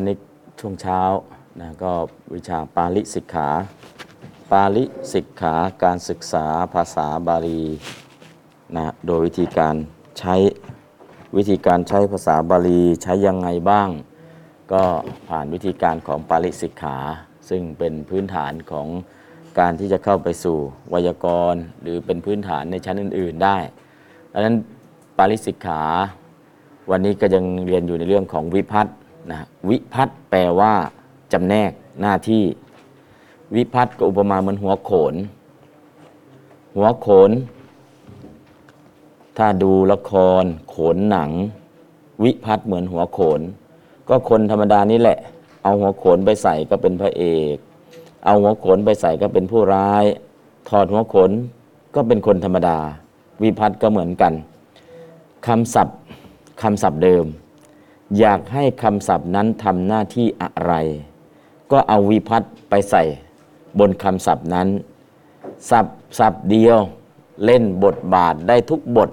วันนี้ช่วงเช้านะก็วิชาปาลิสิกขา ปาลิสิกขาการศึกษาภาษาบาลีนะโดยวิธีการใช้วิธีการใช้ภาษาบาลีใช้ยังไงบ้าง ก็ผ่านวิธีการของปาลิสิกขา ซึ่งเป็นพื้นฐานของการที่จะเข้าไปสู่ไวยากรณ์ หรือเป็นพื้นฐานในชั้นอื่น ๆได้ดังนั้นปาลิสิกขา วันนี้ก็ยังเรียนอยู่ในเรื่องของวิพัฒน์ นะวิพัฒน์แปลว่าจำแนกหน้าที่ วิพัฒน์ก็อุปมาเหมือนหัวโขน หัวโขน ถ้าดูละคร โขนหนัง วิพัฒน์เหมือนหัวโขน ก็คนธรรมดานี่แหละ เอาหัวโขนไปใส่ก็เป็นพระเอก เอาหัวโขนไปใส่ก็เป็นผู้ร้าย ถอดหัวโขนก็เป็นคนธรรมดา วิพัฒน์ก็เหมือนกันคำศัพท์คำศัพท์เดิม อยากให้คำศัพท์นั้นทำหน้าที่อะไร ก็เอาวิพัฒน์ไปใส่บนคำศัพท์นั้น ศัพท์ศัพท์เดียวเล่นบทบาทได้ทุกบท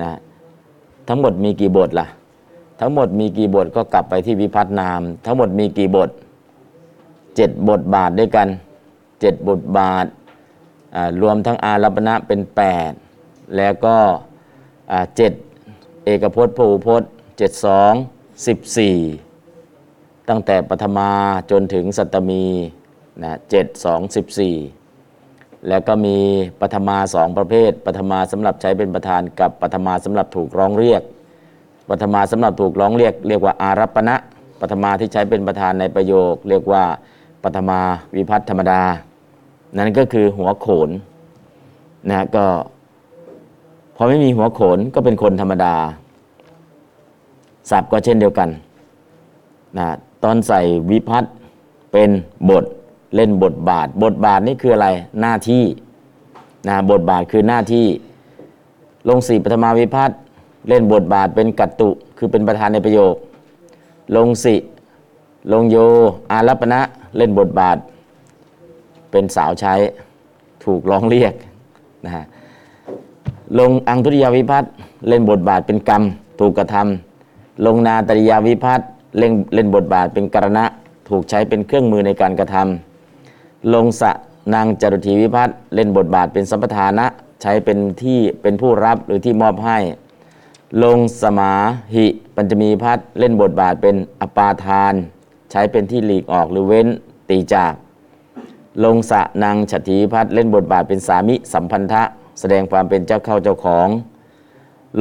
นะทั้งหมดมีกี่บทล่ะ ทั้งหมดมีกี่บทก็กลับไปที่วิพัฒนาม ทั้งหมดมีกี่บทเจ็ดบทบาทด้วยกันเจ็ดบทบาทรวมทั้งอารัปณะเป็น 8 แล้วก็เจ็ดเอกพจน์พหูพจน์ เจ็ดสองสิบสี่ตั้งแต่ปฐมาจนถึงสัตมีนะเจ็ดสองสิบสี่แล้วก็มีปฐมาสองประเภทปฐมาสำหรับใช้เป็นประธานกับปฐมาสำหรับถูกร้องเรียกปฐมาสำหรับถูกร้องเรียก เรียกว่าอารัปปณะปฐมาที่ใช้เป็นประธานในประโยค เรียกว่าปฐมาวิพัฒนธรรมดา นั่นก็คือหัวโขนนะก็พอไม่มีหัวโขนก็เป็นคนธรรมดา ศัพท์ก็เช่นเดียวกันนะตอนใส่วิพัฒน์เป็นบทเล่นบทบาท บทบาทนี่คืออะไรหน้าที่นะบทบาทคือหน้าที่ ลงสี่ปฐมาวิพัฒน์เล่นบทบาทเป็นกัตตุ คือเป็นประธานในประโยค ลงสิลงโย อารัปณะเล่นบทบาท เป็นสาวใช้ถูกร้องเรียกนะฮะลงอังทุติยาวิพัฒน์เล่นบทบาทเป็นกรรม ถูกกระทำ ลงนาตริยาวิพัฒน์เล่นเล่นบทบาทเป็นกรณะถูกใช้เป็นเครื่องมือในการกระทำลงสะนางจรุทีวิพัฒน์เล่นบทบาทเป็นสัมปทานะ ใช้เป็นที่เป็นผู้รับหรือที่มอบให้ ลงสมาหิปัญจมีพัฒน์เล่นบทบาทเป็นอปาทาน ใช้เป็นที่หลีกออกหรือเว้นตีจาก ลงสะนางฉัตรีพัฒน์เล่นบทบาทเป็นสามิสัมพันธะ แสดงความเป็นเจ้าเข้าเจ้าของ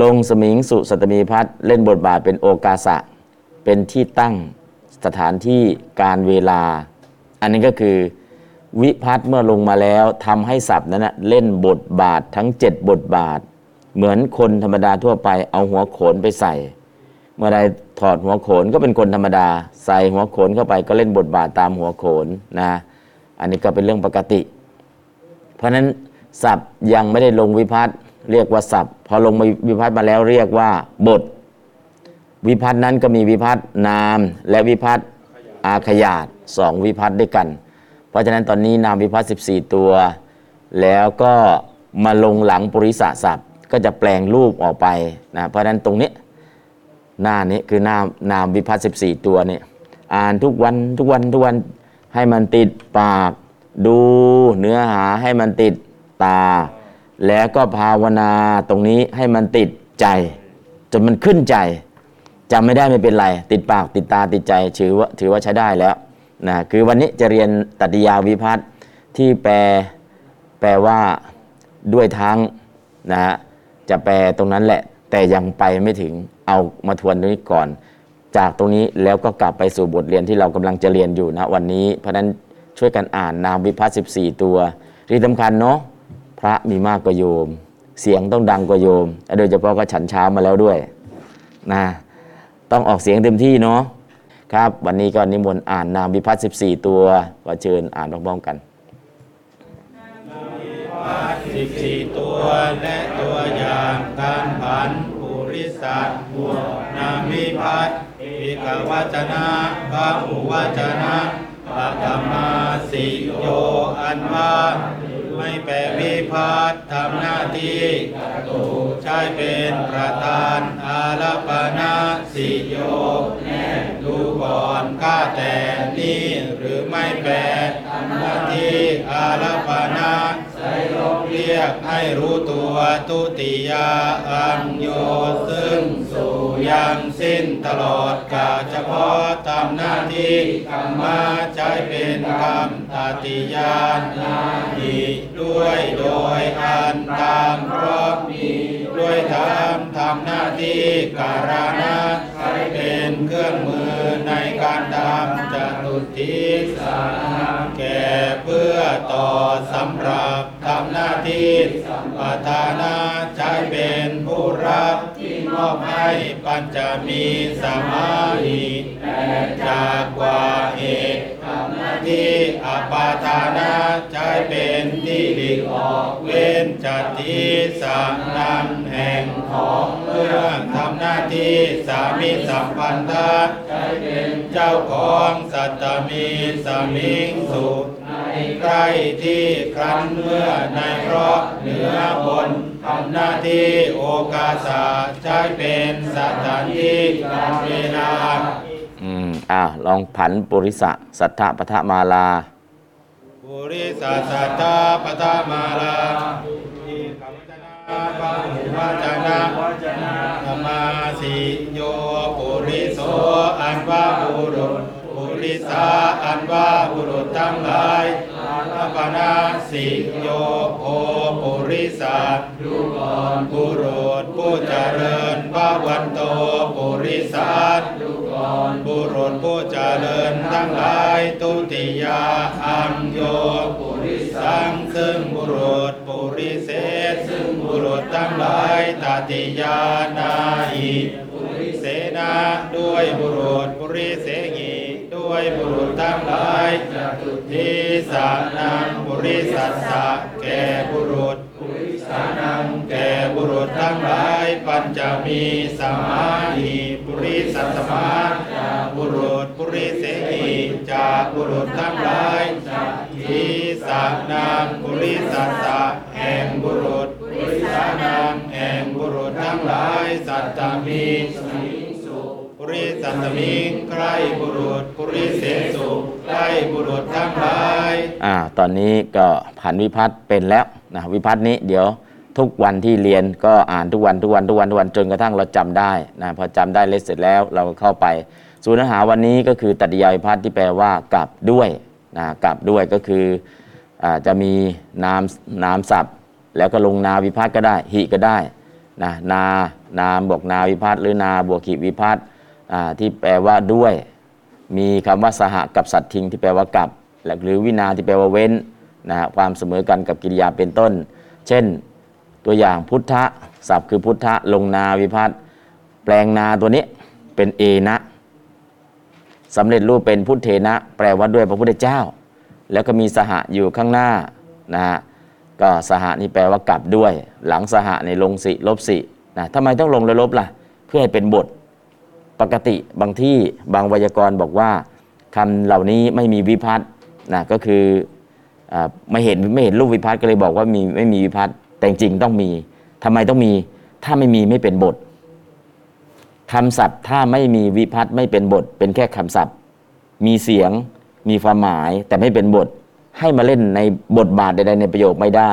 ลงสมิงสุสัตมีพัฒน์เล่นบทบาทเป็นโอกาสะ เป็นที่ตั้งสถานที่การเวลา อันนี้ก็คือ วิพัฒน์เมื่อลงมาแล้วทำให้ศัพท์นั้นนะเล่นบทบาททั้ง 7 บทบาท เหมือนคนธรรมดาทั่วไปเอาหัวโขนไปใส่ เมื่อใดถอดหัวโขนก็เป็นคนธรรมดา ใส่หัวโขนเข้าไปก็เล่นบทบาทตามหัวโขนนะอันนี้ก็เป็นเรื่องปกติ เพราะฉะนั้นศัพท์ยังไม่ได้ลงวิพัฒน์ เรียกว่าศัพท์ พอลงมาวิพัฒน์มาแล้วเรียกว่าบท วิพัฒน์นั้นก็มีวิพัฒน์นาม และวิพัฒน์อาขยาตสองวิพัฒน์ด้วยกัน เพราะฉะนั้นตอนนี้นามวิพัฒน์14 ตัว แล้วก็มาลงหลังปริศศัพท์ ก็จะแปลงรูปออกไปนะเพราะฉะนั้นตรงนี้หน้านี้คือหน้านามวิพัฒน์14 ตัวเนี่ยอ่านทุกวันทุกวันทุกวันให้มันติดปาก ดูเนื้อหาให้มันติดตา แล้วก็ภาวนาตรงนี้ให้มันติดใจ จนมันขึ้นใจจำไม่ได้ไม่เป็นไร ติดปากติดตาติดใจถือว่าถือว่าใช้ได้แล้วนะคือวันนี้จะเรียนตัติยาวิพัฒน์ที่แปลแปลว่าด้วยทั้งนะฮะจะแปลตรงนั้นแหละ แต่ยังไปไม่ถึงเอามาทวนตรงนี้ก่อน จากตรงนี้แล้วก็กลับไปสู่บทเรียนที่เรากำลังจะเรียนอยู่นะวันนี้เพราะนั้นช่วยกันอ่านนามวิพัฒน์14 ตัวที่สำคัญเนาะ พระมีมากกว่าโยม เสียงต้องดังกว่าโยม โดยเฉพาะก็ฉันเช้ามาแล้วด้วยนะต้องออกเสียงเต็มที่เนาะครับ วันนี้ก็นิมนต์อ่านนามวิพัฒน์14 ตัว ก็เชิญอ่านพร้อมๆกันสิบสี่ตัวและตัวอย่างการผันปุริสัตบวกนามิพัฒน์ปิกวัจนะพระหูวัจนะปะธรรมาสิโยอันว่า ไม่แปรวิพัฒน์ทำหน้าที่ใช้เป็นประธานอาลปนาสิโยดูก่อนข้าแต่นี้หรือไม่แปลหน้าที่อาลปนา เรียกให้รู้ตัวตุติยาอังโยซึ่งสู่ยังสิ้นตลอดกาเฉพาะทำหน้าที่กรรมาใช้เป็นคำตติยานาอีด้วยโดยอันตามพราะมี ด้วยธรรมทำหน้าที่การณะใช้เป็นเครื่องมือในการทำจตุทิสาแก่เพื่อต่อสำหรับทำหน้าที่ประธานาใช้เป็นผู้รับที่มอบให้ปัญจมีสมาธิแต่จากกว่าเหตุำหน้าที่อปาทานาใช้เป็นที่หลีกออกเว้นจากที่สานันแห่งของเมื่อทำหน้าที่สามีสัมพันธะใช้เป็นเจ้าของสัตตมีสามิงสุในใกล้ที่ครั้นเมื่อในเพราะเหนือบนทำหน้าที่โอกาสาใช้เป็นสถานที่การเวลา อืมอ่าลองผันปุริสะสัทธปทมาลา ปุริสัสสัทธาปทามาลาอิคัมจนาปะหุวจนะธรรมาสิโยปุริโสอันว่าบุรุษ ปุริสาอันว่าบุรุษทั้งหลายอาปนาสิโยโอปุริสาดูก่อนบุรุษผู้เจริญพระวันโตปุริสา บุรุษผู้เจริญทั้งหลายตุติยาอันโยปุริสังซึ่งบุรุษปุริเศษซึ่งบุรุษทั้งหลายตติยานาอิปุริเสนาด้วยบุรุษปุริเสงีด้วยบุรุษทั้งหลายจตุทิสานังปุริสัสสะแก่บุรุษ งแก่บุรุษทั้งหลายปัญจมีสมาหิปุริสัสมาจากบุรุษปุริเสหีจากบุรุษทั้งหลายจากทิสานังปุริสัสสะแห่งบุรุษปุริสานังแห่งบุรุษทั้งหลายสัตตมีสุปุริสัตตมิงใกล้บุรุษปุริเสสุใกล้บุรุษทั้งหลายอ่าตอนนี้ก็ผันวิพัฒน์เป็นแล้วนะวิพัฒน์นี้เดี๋ยว ทุกวันที่เรียนก็อ่านทุกวันทุกวันทุกวันทุกวันจนกระทั่งเราจำได้นะพอจำได้เลยเสร็จแล้วเราก็เข้าไปส่วนเนื้อหาวันนี้ก็คือตัดยาวิพัฒน์ที่แปลว่ากลับด้วยนะกลับด้วยก็คืออจะมีนามนามศัพท์ แล้วก็ลงนาวิพัฒน์ก็ได้หิก็ได้นะนานามบวกนาวิพัฒน์หรือนาบวกหิวิพัฒน์ที่แปลว่าด้วย มีคำว่าสหกับสัตทิงที่แปลว่ากับหรือวินาที่แปลว่าเว้นนะฮะความเสมอกันกับกิริยาเป็นต้น เช่น ตัวอย่างพุทธะศัพท์คือพุทธะลงนาวิพัฒน์แปลงนาตัวนี้เป็นเอนะสำเร็จรูปเป็นพุทเทนะ แปลว่าด้วยพระพุทธเจ้า แล้วก็มีสหะอยู่ข้างหน้านะฮะก็สหะนี่แปลว่ากลับด้วย หลังสหะในลงสิลบสินะทำไมต้องลงและลบล่ะ เพื่อให้เป็นบทปกติบางที่บางไวยากรณ์บอกว่าคำเหล่านี้ไม่มีวิพัฒน์นะก็คืออไม่เห็นไม่เห็นรูปวิพัฒน์ก็เลยบอกว่ามีไม่มีวิพัฒน์ แต่จริงต้องมีทำไมต้องมี ถ้าไม่มีไม่เป็นบทคำศัพท์ถ้าไม่มีวิพัฒน์ไม่เป็นบท เป็นแค่คำศัพท์ มีเสียงมีความหมาย แต่ไม่เป็นบท ให้มาเล่นในบทบาทใดๆในประโยคไม่ได้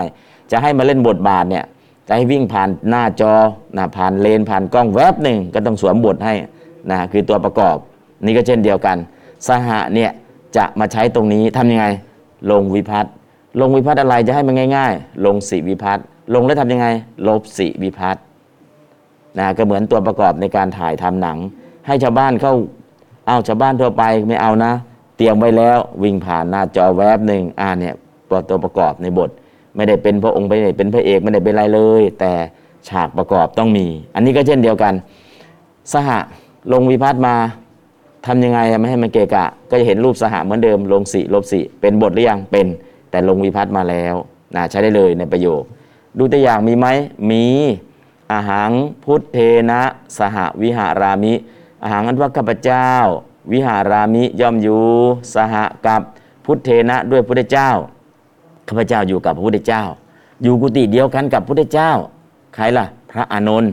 จะให้มาเล่นบทบาทเนี่ยจะให้วิ่งผ่านหน้าจอนะผ่านเลนผ่านกล้องแวบหนึ่งก็ต้องสวมบทให้นะคือตัวประกอบ นี่ก็เช่นเดียวกัน สหะเนี่ยจะมาใช้ตรงนี้ทำยังไง ลงวิพัฒน์ลงวิพัฒน์อะไรจะให้มันง่าย ๆ ลงสีวิพัฒน์ ลงแล้วทำยังไง ลบสีวิพัฒน์นะก็เหมือนตัวประกอบในการถ่ายทำหนัง ให้ชาวบ้านเข้าเอาชาวบ้านทั่วไปไม่เอานะ เตรียมไว้แล้ววิ่งผ่านหน้าจอแวบหนึ่งอ่าเนี่ยตัวตัวประกอบในบท ไม่ได้เป็นพระองค์ไม่ได้เป็นพระเอกไม่ได้เป็นอะไรเลย แต่ฉากประกอบต้องมี อันนี้ก็เช่นเดียวกัน สหลงวิพัฒน์มาทำยังไงไม่ให้มันเกะกะ ก็จะเห็นรูปสหเหมือนเดิม ลงสี่ลบสี่เป็นบทหรือยังเป็น แต่ลงวิพัฒน์มาแล้วนะใช้ได้เลยในประโยค ดูตัวอย่างมีไหมมีอาหังพุทธเทนะ สหวิหารามิ อาหังอันว่าข้าพเจ้า วิหารามิย่อมอยู่สหกับพุทธเทนะด้วยพุทธเจ้าข้าพเจ้าอยู่กับพระพุทธเจ้า อยู่กุฏิเดียวกันกับพระพุทธเจ้า ใครล่ะ พระอานนท์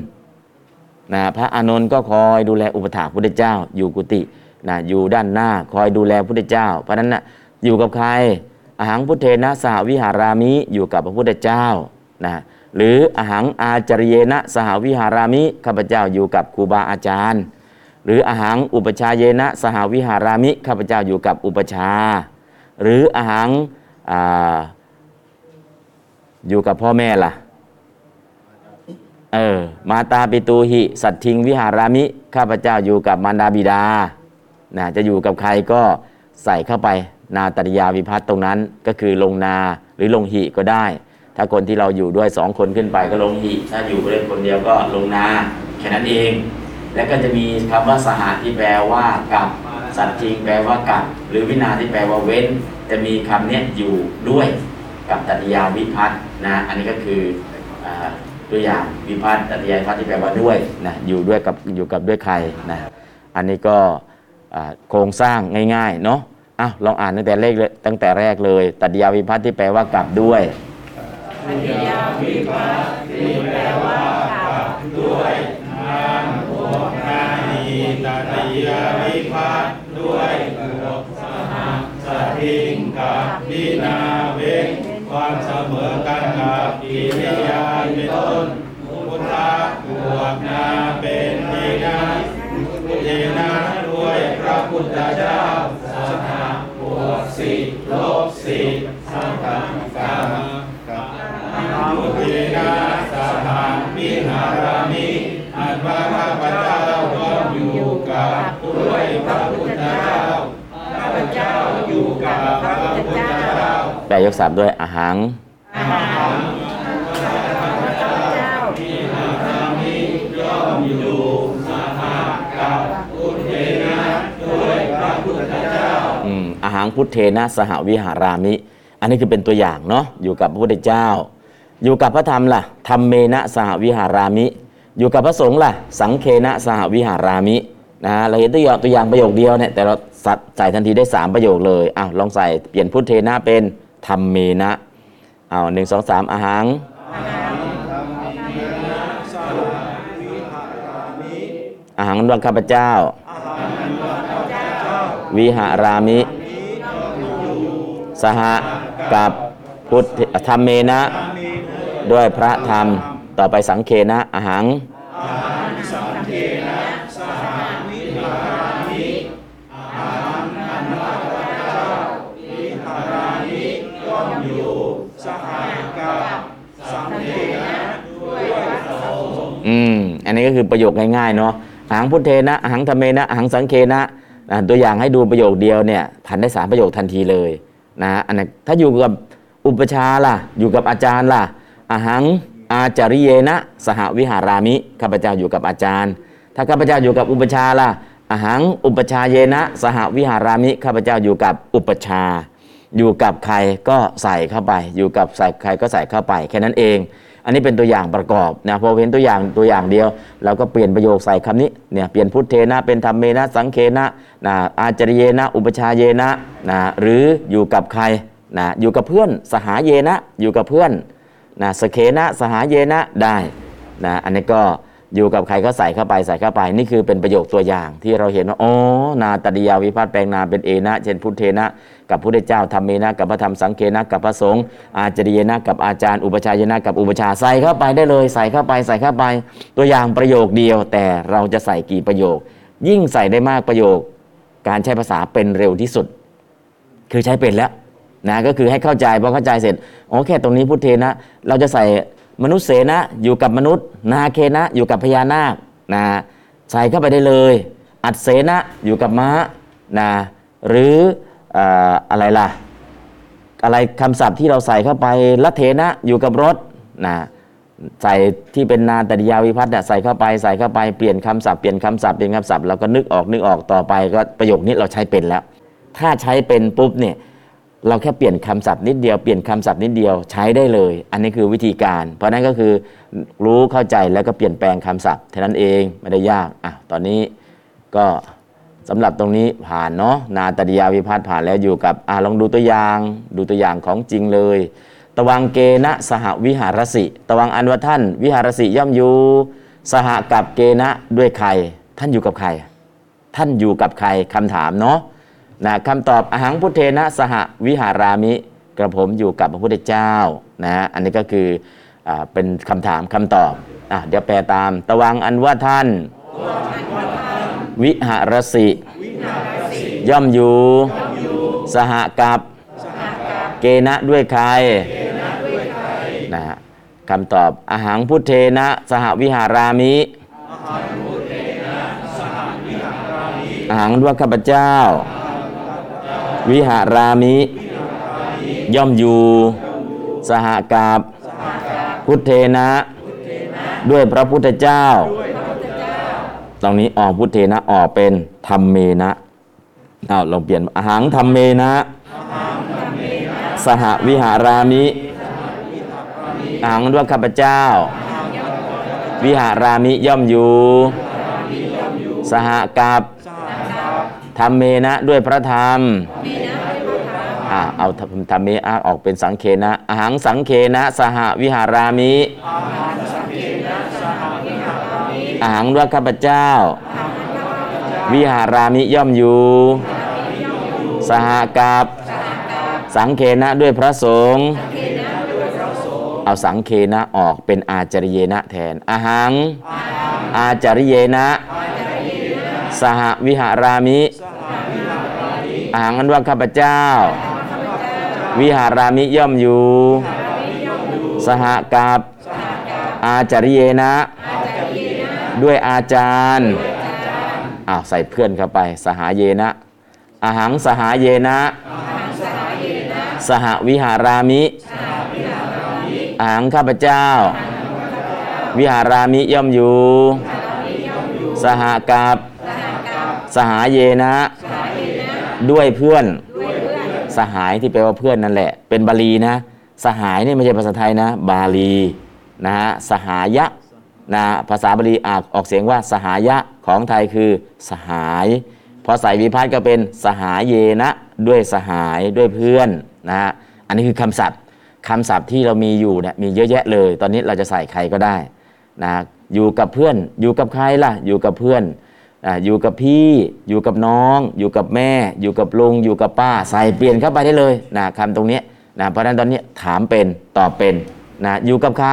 นะพระอานนท์ก็คอยดูแลอุปถาพระพุทธเจ้า อยู่กุฏินะอยู่ด้านหน้าคอยดูแลพระพุทธเจ้า เพราะนั้นนะอยู่กับใครอาหังพุทธเทนะสหวิหารามิอยู่กับพระพุทธเจ้า นะหรืออาหังอาจริเยนะสหวิหารามิข้าพเจ้าอยู่กับครูบาอาจารย์ หรืออาหังอุปชาเยนะสหวิหารามิข้าพเจ้าอยู่กับอุปชา หรืออาหังออยู่กับพ่อแม่ล่ะเออมาตาปิตูหิ สัตทิงวิหารามิ ข้าพเจ้าอยู่กับมารดาบิดานะจะอยู่กับใครก็ใส่เข้าไปนาตริยาวิพัฒน์ตรงนั้นก็คือลงนาหรือลงหิก็ได้ ถ้าคนที่เราอยู่ด้วยสองคนขึ้นไปก็ลงหิถ้าอยู่เล่นคนเดียวก็ลงนาแค่นั้นเอง แล้วก็จะมีคำว่าสหะที่แปลว่ากับสัตทิงแปลว่ากับ หรือวินาที่แปลว่าเว้น จะมีคำนี้อยู่ด้วยกับตติยาวิพัฒน์นะ อันนี้ก็คืออตัวอย่างวิพัฒน์ตติยาวิพัฒน์ที่แปลว่าด้วยนะอยู่ด้วยกับอยู่กับด้วยใครนะอันนี้ก็โครงสร้างง่ายๆเนาะอ้าวลองอ่านตั้งแต่เลยตั้งแต่แรกเลยตติยาวิพัฒน์ที่แปลว่ากับด้วย นานีตติยาวิพัฒน์ด้วยบวกสหสทิงกับวินาเว้นความเสมอกันกับกิริยาเป็นต้นพุทธะบวกนาเป็นเทนะเทนะด้วยพระพุทธเจ้าสหบวกสิลบสิสังฆกรรม กับมุเทนะสหวิหารามิอันว่าข้าพเจ้าก็อยู่กับด้วยพระพุทธเจ้าข้าพเจ้าอยู่กับพระพุทธเจ้าแปลยกศัพท์ด้วยอาหังอืมอาหารพุทเทนะสหวิหารามิ อันนี้คือเป็นตัวอย่างเนาะอยู่กับพระพุทธเจ้า อยู่กับพระธรรมล่ะธรรมเมนะสหวิหารามิ อยู่กับพระสงฆ์ล่ะ สังเคนะสหวิหารามินะเราเห็นตัวอย่างตัวอย่างประโยคเดียวเนี่ยแต่เราสัตใส่ทันทีได้สามประโยคเลยอ้าวลองใส่เปลี่ยนพุทเทนะเป็นธรรมเมนะอ้าวหนึ่งสองสามอาหารอาหารดวงข้าพเจ้า วิหารามิ สหกับพุทธธรรมเมนะ ด้วยพระธรรมต่อไปสังเคนะอาหังอืม อันนี้ก็คือประโยคง่ายๆเนาะอาหังพุทเทนะอาหังธรรมเมนะอาหังสังเคนะตัวอย่างให้ดูประโยคเดียวเนี่ยทันได้สามประโยคทันทีเลยนะอันนั้นถ้าอยู่กับอุปชาล่ะ อยู่กับอาจารย์ล่ะ อาหังอาจาริเยนะ สหวิหารามิ ข้าพเจ้าอยู่กับอาจารย์ ถ้าข้าพเจ้าอยู่กับอุปชาล่ะอาหังอุปชาเยนะ สหวิหารามิ ข้าพเจ้าอยู่กับอุปชา อยู่กับใครก็ใส่เข้าไป อยู่กับใส่ใครก็ใส่เข้าไป แค่นั้นเอง อันนี้เป็นตัวอย่างประกอบนะพอเห็นตัวอย่างตัวอย่างเดียวเราก็เปลี่ยนประโยคใส่คำนี้เนี่ยเปลี่ยนพุทเทนะเป็นธรรมเมนะสังเคนะนะอาจริเยนะ อุปชาเยนะนะหรืออยู่กับใครนะอยู่กับเพื่อนสหาเยนะอยู่กับเพื่อน นะสเคนะสหาเยนะได้นะอันนี้ก็อยู่กับใครก็ใส่เข้าไปใส่เข้าไป นี่คือเป็นประโยคตัวอย่างที่เราเห็นว่าอ๋อนาตดิยาวิพัฒน์แปลงนาเป็นเอนะ เช่นพุทเทนะ กับพุทธเจ้าธรรมเมนะ กับพระธรรมสังเคนะ กับพระสงฆ์อาจริยนะ กับอาจารย์ อุปชายนะ กับอุปชาใส่เข้าไปได้เลย ใส่เข้าไปใส่เข้าไป ตัวอย่างประโยคเดียว แต่เราจะใส่กี่ประโยค ยิ่งใส่ได้มากประโยค การใช้ภาษาเป็นเร็วที่สุด คือใช้เป็นแล้ว นะก็คือให้เข้าใจพอเข้าใจเสร็จอ๋อแค่ตรงนี้พุทเทนะ เราจะใส่มนุษย์เสนะอยู่กับมนุษย์ นาเคนะอยู่กับพญานาคนะใส่เข้าไปได้เลย อัดเสนะอยู่กับม้านะหรือออะไรล่ะ อะไรคำศัพท์ที่เราใส่เข้าไปละเทนะอยู่กับรถนะใส่ที่เป็นนาตริยาวิพัฒน์เนี่ยใส่เข้าไปใส่เข้าไปเปลี่ยนคำศัพท์เปลี่ยนคำศัพท์เปลี่ยนคำศัพท์เราก็นึกออกนึกออกต่อไปก็ประโยคนี้เราใช้เป็นแล้ว ถ้าใช้เป็นปุ๊บเนี่ย เราแค่เปลี่ยนคำศัพท์นิดเดียวเปลี่ยนคำศัพท์นิดเดียวใช้ได้เลย อันนี้คือวิธีการ เพราะนั้นก็คือรู้เข้าใจแล้วก็เปลี่ยนแปลงคำศัพท์เท่านั้นเองไม่ได้ยากอะตอนนี้ก็สำหรับตรงนี้ผ่านเนาะนาตริยาวิพัฒน์ผ่านแล้วอยู่กับอะลองดูตัวอย่าง ดูตัวอย่างของจริงเลย ตวังเกณะสหวิหารสิ ตวังอันว่าท่าน วิหารสิย่อมอยู่สหกับเกณะด้วยใคร ท่านอยู่กับใคร ท่านอยู่กับใครคำถามเนาะ นะคำตอบอหังพุทเทนะสหวิหารามิ กระผมอยู่กับพระพุทธเจ้านะอันนี้ก็คืออาเป็นคำถามคำตอบอะเดี๋ยวแปลตาม ตวังอันว่าท่าน วิหารสิ ย่อมอยู่ สหกับ เกณะด้วยใครนะฮะคำตอบอหังพุทเทนะสหวิหารามิอหังด้วยข้าพเจ้า วิหารามิ ย่อมอยู่ สหกับพุทเทนะ ด้วยพระพุทธเจ้า ตรงนี้ออกพุทเทนะออกเป็นธรรมเมนะอ้าลองเปลี่ยนอหังธรรมเมนะ สหวิหารามิอหังด้วยข้าพเจ้า วิหารามิย่อมอยู่ สหกับ ธรรมเมนะด้วยพระธรรมอ่าเอาธรรมธรรมเมนะออกเป็นสังเคนะอหังสังเคนะสหวิหารามิอหังด้วยข้าพเจ้า วิหารามิย่อมอยู่ สหกับ สังเคนะด้วยพระสงฆ์เอาสังเคนะออกเป็นอาจาริเยนะแทนอหัง อาจาริเยนะ สหวิหารามิอาหังอันว่าข้าพเจ้า วิหารามิย่อมอยู่ สหกับอาจาริเยนะ ด้วยอาจารย์อ้าวใส่เพื่อนเข้าไป สหเยนะอาหังสหเยนะ สหวิหารามิอาหังข้าพเจ้า วิหารามิย่อมอยู่ สหกับ สหายเยนะ ด้วยเพื่อน สหายที่แปลว่าเพื่อนนั่นแหละ เป็นบาลีนะ สหายนี่ไม่ใช่ภาษาไทยนะ บาลีนะฮะสหายะนะภาษาบาลีอาจออกเสียงว่าสหายะของไทยคือสหายพอใส่วิพัฒน์ก็เป็นสหายเยนะ ด้วยสหายด้วยเพื่อนนะฮะอันนี้คือคำศัพท์คำศัพท์ที่เรามีอยู่เนี่ยมีเยอะแยะเลย ตอนนี้เราจะใส่ใครก็ได้นะอยู่กับเพื่อนอยู่กับใครล่ะอยู่กับเพื่อน อยู่กับพี่อยู่กับน้อง อยู่กับแม่ อยู่กับลุง อยู่กับป้า ใส่เปลี่ยนเข้าไปได้เลยนะคำตรงนี้นะเพราะนั้นตอนนี้ถามเป็นตอบเป็นนะอยู่กับใคร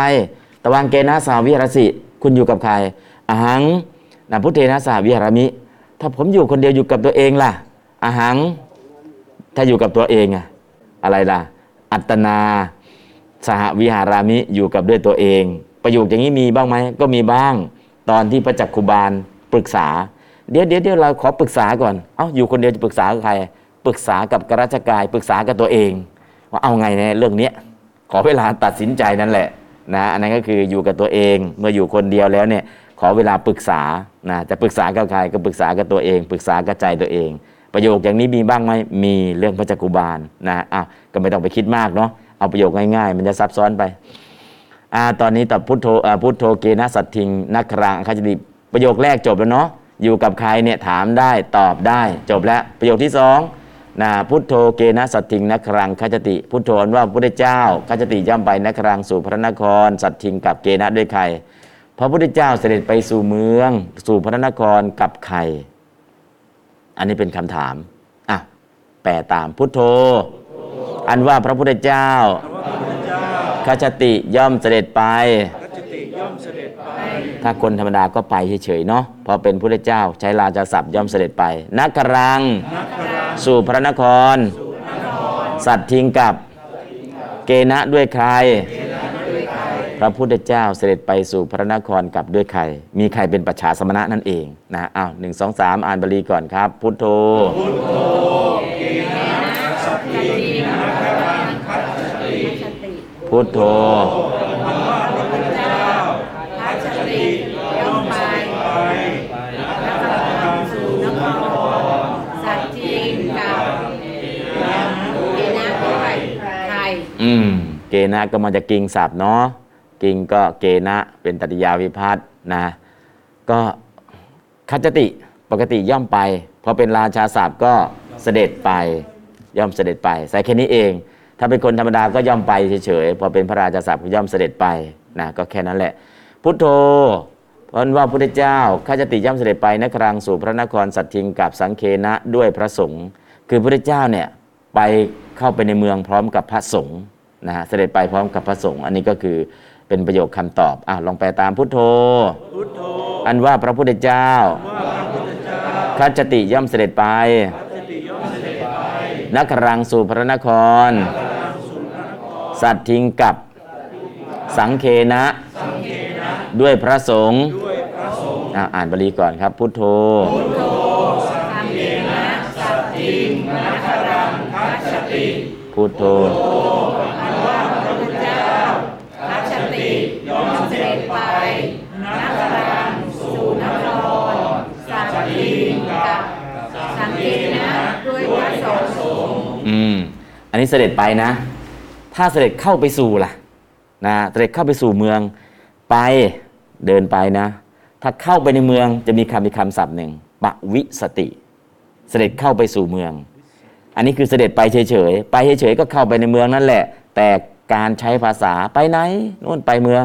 ตะวังเกนะสาวิหรสิ คุณอยู่กับใครอาหังนะพุทเทนะสาวิหารมิ ถ้าผมอยู่คนเดียวอยู่กับตัวเองล่ะอาหังถ้าอยู่กับตัวเองอะอะไรล่ะ อัตนา สหวิหารามิอยู่กับด้วยตัวเอง ประโยคอย่างนี้มีบ้างไหมก็มีบ้าง ตอนที่พระจักคุบาลปรึกษา เดี๋ยวเดี๋ยวเดี๋ยวเราขอปรึกษาก่อน เอ้าอยู่คนเดียวจะปรึกษากับใคร ปรึกษากับกราชกายปรึกษากับตัวเอง ว่าเอาไงเนี่ยเรื่องเนี้ยขอเวลาตัดสินใจนั่นแหละนะอันนั้นก็คืออยู่กับตัวเอง เมื่ออยู่คนเดียวแล้วเนี่ยขอเวลาปรึกษานะจะปรึกษากับใครก็ปรึกษากับตัวเอง ปรึกษากับใจตัวเอง ประโยคอย่างนี้มีบ้างไหมมีเรื่องพระจักคุบาลนะอ้าวก็ไม่ต้องไปคิดมากเนาะเอาประโยคง่ายๆ มันจะซับซ้อนไปอ่าตอนนี้ตอบพุทโธอ่าพุทโธเกนะสัตทิงนักครังคาจติประโยคแรกจบแล้วเนาะ อยู่กับใครเนี่ยถามได้ตอบได้จบแล้วประโยคที่สองนะพุทโธเกนะสัตทิงนครังคาจติ พุทโธว่าพระพุทธเจ้าคาจติย่อมไปนครังสู่พระนคร สัตทิงกับเกนะด้วยใครพระพุทธเจ้าเสด็จไปสู่เมือง สู่พระนครกับใคร อันนี้เป็นคำถามอะแปลตามพุทโธ อันว่าพระพุทธเจ้าขจติย่อมเสด็จไป ถ้าคนธรรมดาก็ไปเฉยๆเนาะเพราะเป็นพุทธเจ้าใช้ราชาศัพท์ย่อมเสด็จไปนักกรัง สู่พระนคร สัตว์ทิ้งกับเกณะด้วยใคร พระพุทธเจ้าเสด็จไปสู่พระนครกับด้วยใคร มีใครเป็นปัจฉาสมณะนั่นเองนะอ้าวหนึ่งสองสามอ่านบาลีก่อนครับ พุทโธเพุทโธ พัชริย่อมไปแล้วก็นำสู่นครสัตว์จริงกับเอนะด้วยไทย อืม เกณะก็มาจากกิงศัพท์เนาะ กิงก็เกณะเป็นตติยาวิพัฒน์นะ ก็คัจจติปกติย่อมไปพอเป็นราชาศัพท์ก็เสด็จไป ย่อมเสด็จไปใส่แค่นี้เอง ถ้าเป็นคนธรรมดาก็ย่อมไปเฉยๆ พอเป็นพระราชาศัพท์ก็ย่อมเสด็จไปนะ ก็แค่นั้นแหละ พุทโธพราะว่าพุทธเจ้าข้าจติย่อมเสด็จไปนครังสู่พระนครสัตทิงกับสังเคนะด้วยพระสงฆ์คือพุทธเจ้าเนี่ย ไปเข้าไปในเมืองพร้อมกับพระสงฆ์นะฮะเสด็จไปพร้อมกับพระสงฆ์อันนี้ก็คือเป็นประโยคคำตอบอะลองแปลตามพุทโธ อันว่าพระพุทธเจ้าข้าจติย่อมเสด็จไปนครังสู่พระนคร สัตทิงกับสังเคนะ ด้วยพระสงฆ์อะอ่านบาลีก่อนครับ พุทโธ พุทโธพัชติย่อมเสด็จไปนครังสู่นครสัตว์จริงกับสังเกนะด้วยพระสงฆ์อืมอันนี้เสด็จไปนะ ถ้าเสด็จเข้าไปสู่ล่ะนะเสด็จเข้าไปสู่เมืองไปเดินไปนะ ถ้าเข้าไปในเมืองจะมีคำมีคำศัพท์หนึ่งปวิสติ เสด็จเข้าไปสู่เมือง อันนี้คือเสด็จไปเฉยๆ ไปเฉยๆ ก็เข้าไปในเมืองนั่นแหละ แต่การใช้ภาษาไปไหนนู่นไปเมือง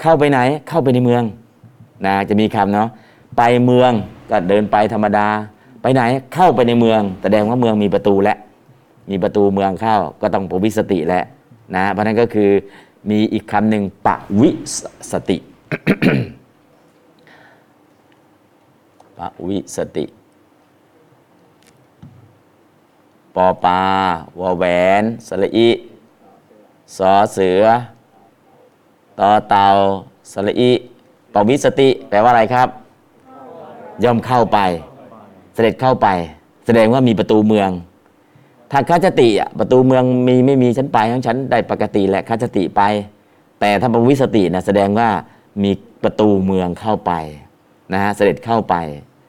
เข้าไปไหนเข้าไปในเมืองนะจะมีคำเนาะไปเมืองก็เดินไปธรรมดา ไปไหนเข้าไปในเมือง แสดงว่าเมืองมีประตูแล้วมีประตูเมืองเข้าก็ต้องปวิสติแล้วนะเพราะฉะนั้นก็คือมีอีกคำหนึ่งปวิสติปวิสติ ปอปลาวอแหวนสระอิสอเสือตอเต่าสระอิปวิสติ แปลว่าอะไรครับ ย่อมเข้าไป เสด็จเข้าไป แสดงว่ามีประตูเมือง ถ้าข้าจติประตูเมืองมีไม่มีฉันไปทั้งฉันได้ปกติแหละข้าจติไป แต่ถ้าปวิสตินะแสดงว่ามีประตูเมืองเข้าไปนะฮะเสด็จเข้าไป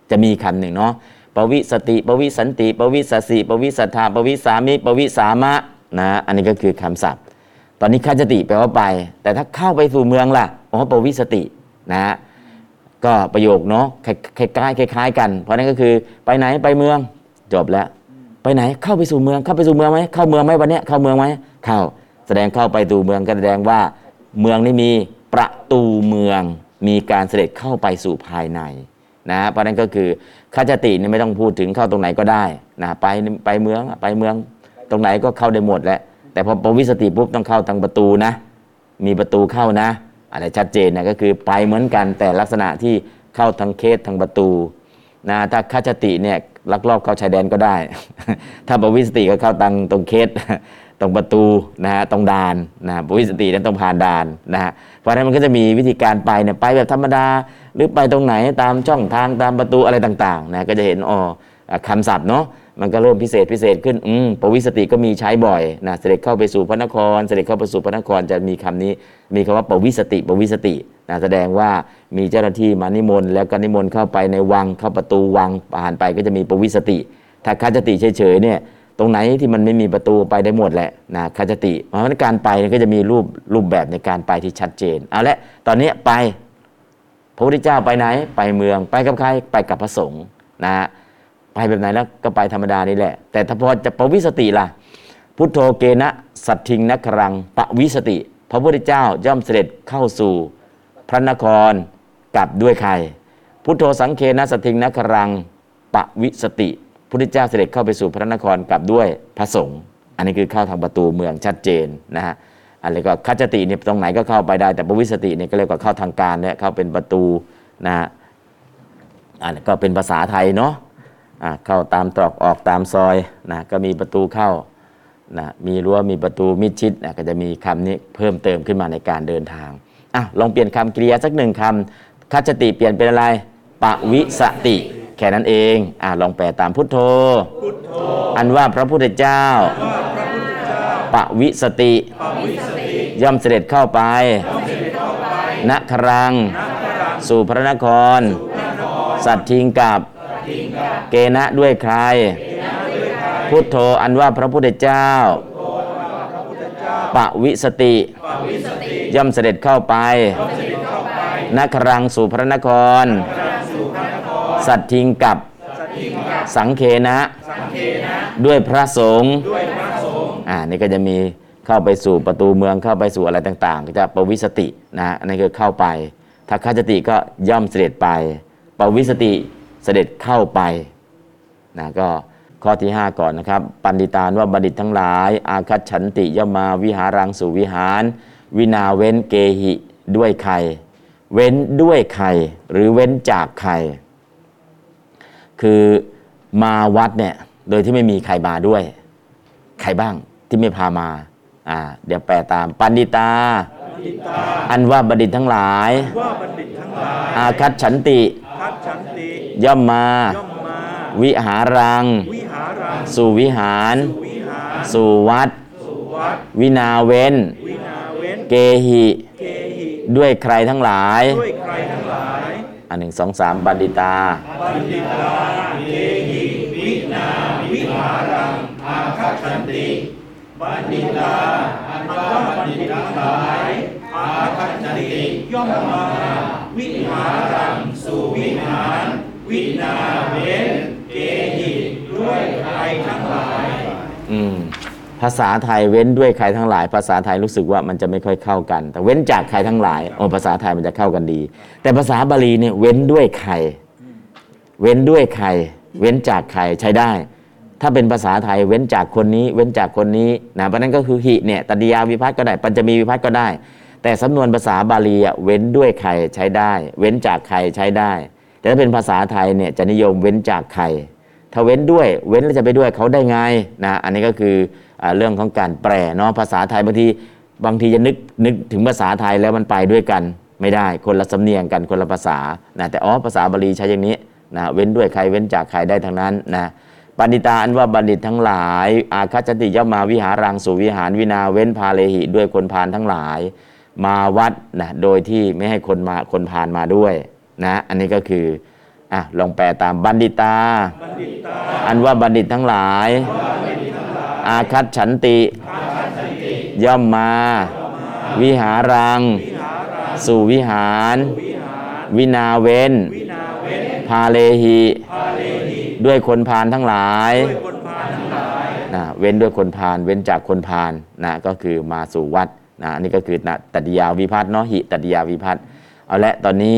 จะมีคำหนึ่งเนาะ ปวิสติปวิสันติปวิสสิปวิสัทธาปวิสามิปวิสามะนะอันนี้ก็คือคำศัพท์ ตอนนี้ข้าจติแปลว่าไป แต่ถ้าเข้าไปสู่เมืองล่ะอ๋อปวิสตินะฮะก็ประโยคเนาะคล้ายคล้ายกัน เพราะนั่นก็คือไปไหนไปเมืองจบแล้ว ไปไหนเข้าไปสู่เมืองเข้าไปสู่เมืองไหมเข้าเมืองไหมวันนี้เข้าเมืองไหมเข้าแสดงเข้าไปสู่เมืองก็แสดงว่าเมืองนี้มีประตูเมืองมีการเสด็จเข้าไปสู่ภายใน นะเพราะนั้นก็คือข้าจตินี่ไม่ต้องพูดถึงเข้าตรงไหนก็ได้นะไปไปเมืองไปเมือง ตรงไหนก็เข้าได้หมดแหละแต่พอปวิสติปุ๊บต้องเข้าทางประตูนะ มีประตูเข้านะอะไรชัดเจนนะก็คือไปเหมือนกันแต่ลักษณะที่เข้าทางเขตทางประตูนะถ้าข้าชติเนี่ยลักลอบเข้าชายแดนก็ได้ ถ้าปวิสติก็เข้าทางตรงเขต ตรงประตูนะฮะตรงด่านนะปวิสตินั้นต้องผ่านด่านนะฮะเพราะฉะนั้นมันก็จะมีวิธีการไปเนี่ยไปแบบธรรมดา หรือไปตรงไหนตามช่องทางตามประตูอะไรต่างๆนะก็จะเห็นอ๋อคำศัพท์เนาะมันก็เริ่มพิเศษพิเศษขึ้น อืมปวิสติก็มีใช้บ่อยนะ เสด็จเข้าไปสู่พระนคร เสด็จเข้าไปสู่พระนครจะมีคำนี้ มีคำว่าปวิสติปวิสตินะแสดงว่ามีเจ้าหน้าที่มานิมนต์ แล้วก็นิมนต์เข้าไปในวังเข้าประตูวังผ่านไปก็จะมีปวิสติ ถ้าคัจฉติเฉยๆเนี่ย ตรงไหนที่มันไม่มีประตูไปได้หมดแหละนะคัจฉติ เพราะฉะนั้นการไปก็จะมีรูปรูปแบบในการไปที่ชัดเจนเอาละตอนนี้ไปพระพุทธเจ้าไปไหน ไปเมืองไปกับใครไปกับพระสงฆ์นะฮะไปแบบไหนแล้วก็ไปธรรมดานี่แหละ แต่ถ้าพอจะปวิสติล่ะ พุทโธเกนะสัทธิงนครังปวิสติ พระพุทธเจ้าย่อมเสด็จเข้าสู่พระนครกับด้วยใคร พุทโธสังเฆนะสัทธิงนครังปวิสติ พุทธเจ้าเสด็จเข้าไปสู่พระนครกับด้วยพระสงฆ์อันนี้คือเข้าทางประตูเมืองชัดเจนนะฮะอันนี้ก็คัจจติเนี่ยตรงไหนก็เข้าไปได้ แต่ปวิสติเนี่ยก็เรียกว่าเข้าทางการเนี่ยเข้าเป็นประตูนะฮะอันนี้ก็เป็นภาษาไทยเนาะอ่าเข้าตามตรอกออกตามซอยนะก็มีประตูเข้านะมีรั้วมีประตูมิดชิดนะก็จะมีคำนี้เพิ่มเติมขึ้นมาในการเดินทางอะลองเปลี่ยนคำกริยาสักหนึ่งคำคัจจติเปลี่ยนเป็นอะไรปวิสติ แค่นั้นเองอะลองแปลตามพุทโธ อันว่าพระพุทธเจ้าปวิสตินย่อมเสด็จเข้าไปณครัง สู่พระนคร สัตทิงกับเกณะด้วยใคร พุทโธอันว่าพระพุทธเจ้าปวิสติ ย่อมเสด็จเข้าไปนครังสู่พระนคร สัตทิงกับสังเคนะ ด้วยพระสงฆ์อ่านี่ก็จะมีเข้าไปสู่ประตูเมืองเข้าไปสู่อะไรต่างๆ ก็จะปวิสตินะอันนี้คือเข้าไปถ้าข้าจติก็ย่อมเสด็จไปปวิสติเสด็จเข้าไปนะก็ข้อที่ 5 ก่อนนะครับ ปันดิตานว่าบัณฑิตทั้งหลาย อาคัตฉันติย่อมมาวิหารังสู่วิหาร วินาเว้นเกหิด้วยใคร เว้นด้วยใคร หรือเว้นจากใคร คือมาวัดเนี่ยโดยที่ไม่มีใครมาด้วย ใครบ้างที่ไม่พามาอ่าเดี๋ยวแปลตามปันดิตา อันว่าบัณฑิตทั้งหลาย ว่าบัณฑิตทั้งหลายอาคัตฉันติ พัดฉันติย่อมมา ย่อมมา วิหารัง วิหารังสู่วิหาร วิหารสู่วัด สุวัดวินาเว้นวินาเว้นเกหิ เกหิด้วยใครทั้งหลาย ด้วยใครทั้งหลาย อันหนึ่งสองสามบัณฑิตาบัณฑิตาเกหิวินาวิหารังอาคัตฉันติบัณฑิตาอันว่าบัณฑิตทั้งหลายอาคัตฉันติย่อมมาวิหารังสู่วิหาร วินาเว้นเกหิด้วยใครทั้งหลาย อืม ภาษาไทยเว้นด้วยใครทั้งหลาย ภาษาไทยรู้สึกว่ามันจะไม่ค่อยเข้ากัน แต่เว้นจากใครทั้งหลายโอ้ภาษาไทยมันจะเข้ากันดี แต่ภาษาบาลีเนี่ยเว้นด้วยใคร เว้นด้วยใคร เว้นจากใครใช้ได้ ถ้าเป็นภาษาไทยเว้นจากคนนี้ เว้นจากคนนี้นะเพราะนั้นก็คือหิเนี่ยตติยาวิพัฒน์ก็ได้ ปัญจมีวิพัฒน์ก็ได้ แต่สำนวนภาษาบาลีอะเว้นด้วยใครใช้ได้ เว้นจากใครใช้ได้ แต่ถ้าเป็นภาษาไทยเนี่ยจะนิยมเว้นจากใครถ้าเว้นด้วยเว้นแล้วจะไปด้วยเขาได้ไงนะอันนี้ก็คืออา เรื่องของการแปลเนาะภาษาไทยบางทีบางทีจะนึกนึกถึงภาษาไทยแล้วมันไปด้วยกันไม่ได้คนละสำเนียงกันคนละภาษานะแต่อ๋อภาษาบาลีใช้อย่างนี้นะเว้นด้วยใครเว้นจากใครได้ทั้งนั้นนะปณิตาอันว่าบัณฑิตทั้งหลาย อาคัจติย่อมมาวิหารังสู่วิหารวินาเว้นพาเลหิด้วยคนพาลทั้งหลาย มาวัดนะโดยที่ไม่ให้คนมาคนพาลมาด้วยนะอันนี้ก็คือ อะลองแปลตามบัณฑิตา อันว่าบัณฑิตทั้งหลาย อาคัตฉันติ ย่อมมา วิหารัง สู่วิหาร วินาเวนพาเลหิ ด้วยคนพาลทั้งหลายนะเว้นด้วยคนพาลเว้นจากคนพาลนะก็คือมาสู่วัดนะอันนี้ก็คือนะตัติยาวิพัฒน์เนาะหิตัติยาวิพัฒน์เอาละตอนนี้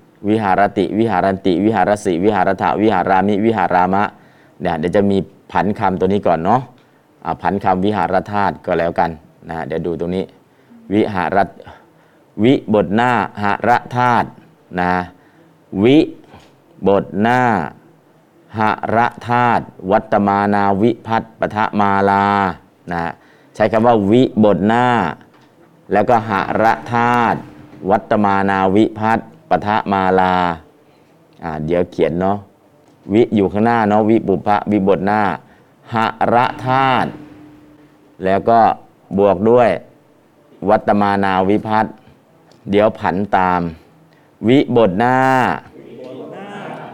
วิหารติ วิหารันติ วิหารสิวิหารถะวิหารามิ วิหารามะเนี่ยเดี๋ยวจะมีผันคำตัวนี้ก่อนเนาะผันคำวิหารธาตุก็แล้วกันนะเดี๋ยวดูตรงนี้ วิหารวิบทหน้าหารธาตุนะวิบทหน้าหระธาตุวัตมานาวิพัตปทะมาลานะใช้คำว่าวิบทหน้า แล้วก็หระธาตุวัตมานาวิพัต ปทะมาลา อ่า เดี๋ยวเขียนเนาะ วิอยู่ข้างหน้าเนาะ วิบุพะวิบทหน้า หระธาตุ แล้วก็บวกด้วย วัตมานาวิพัตเดี๋ยวผันตาม วิบทหน้า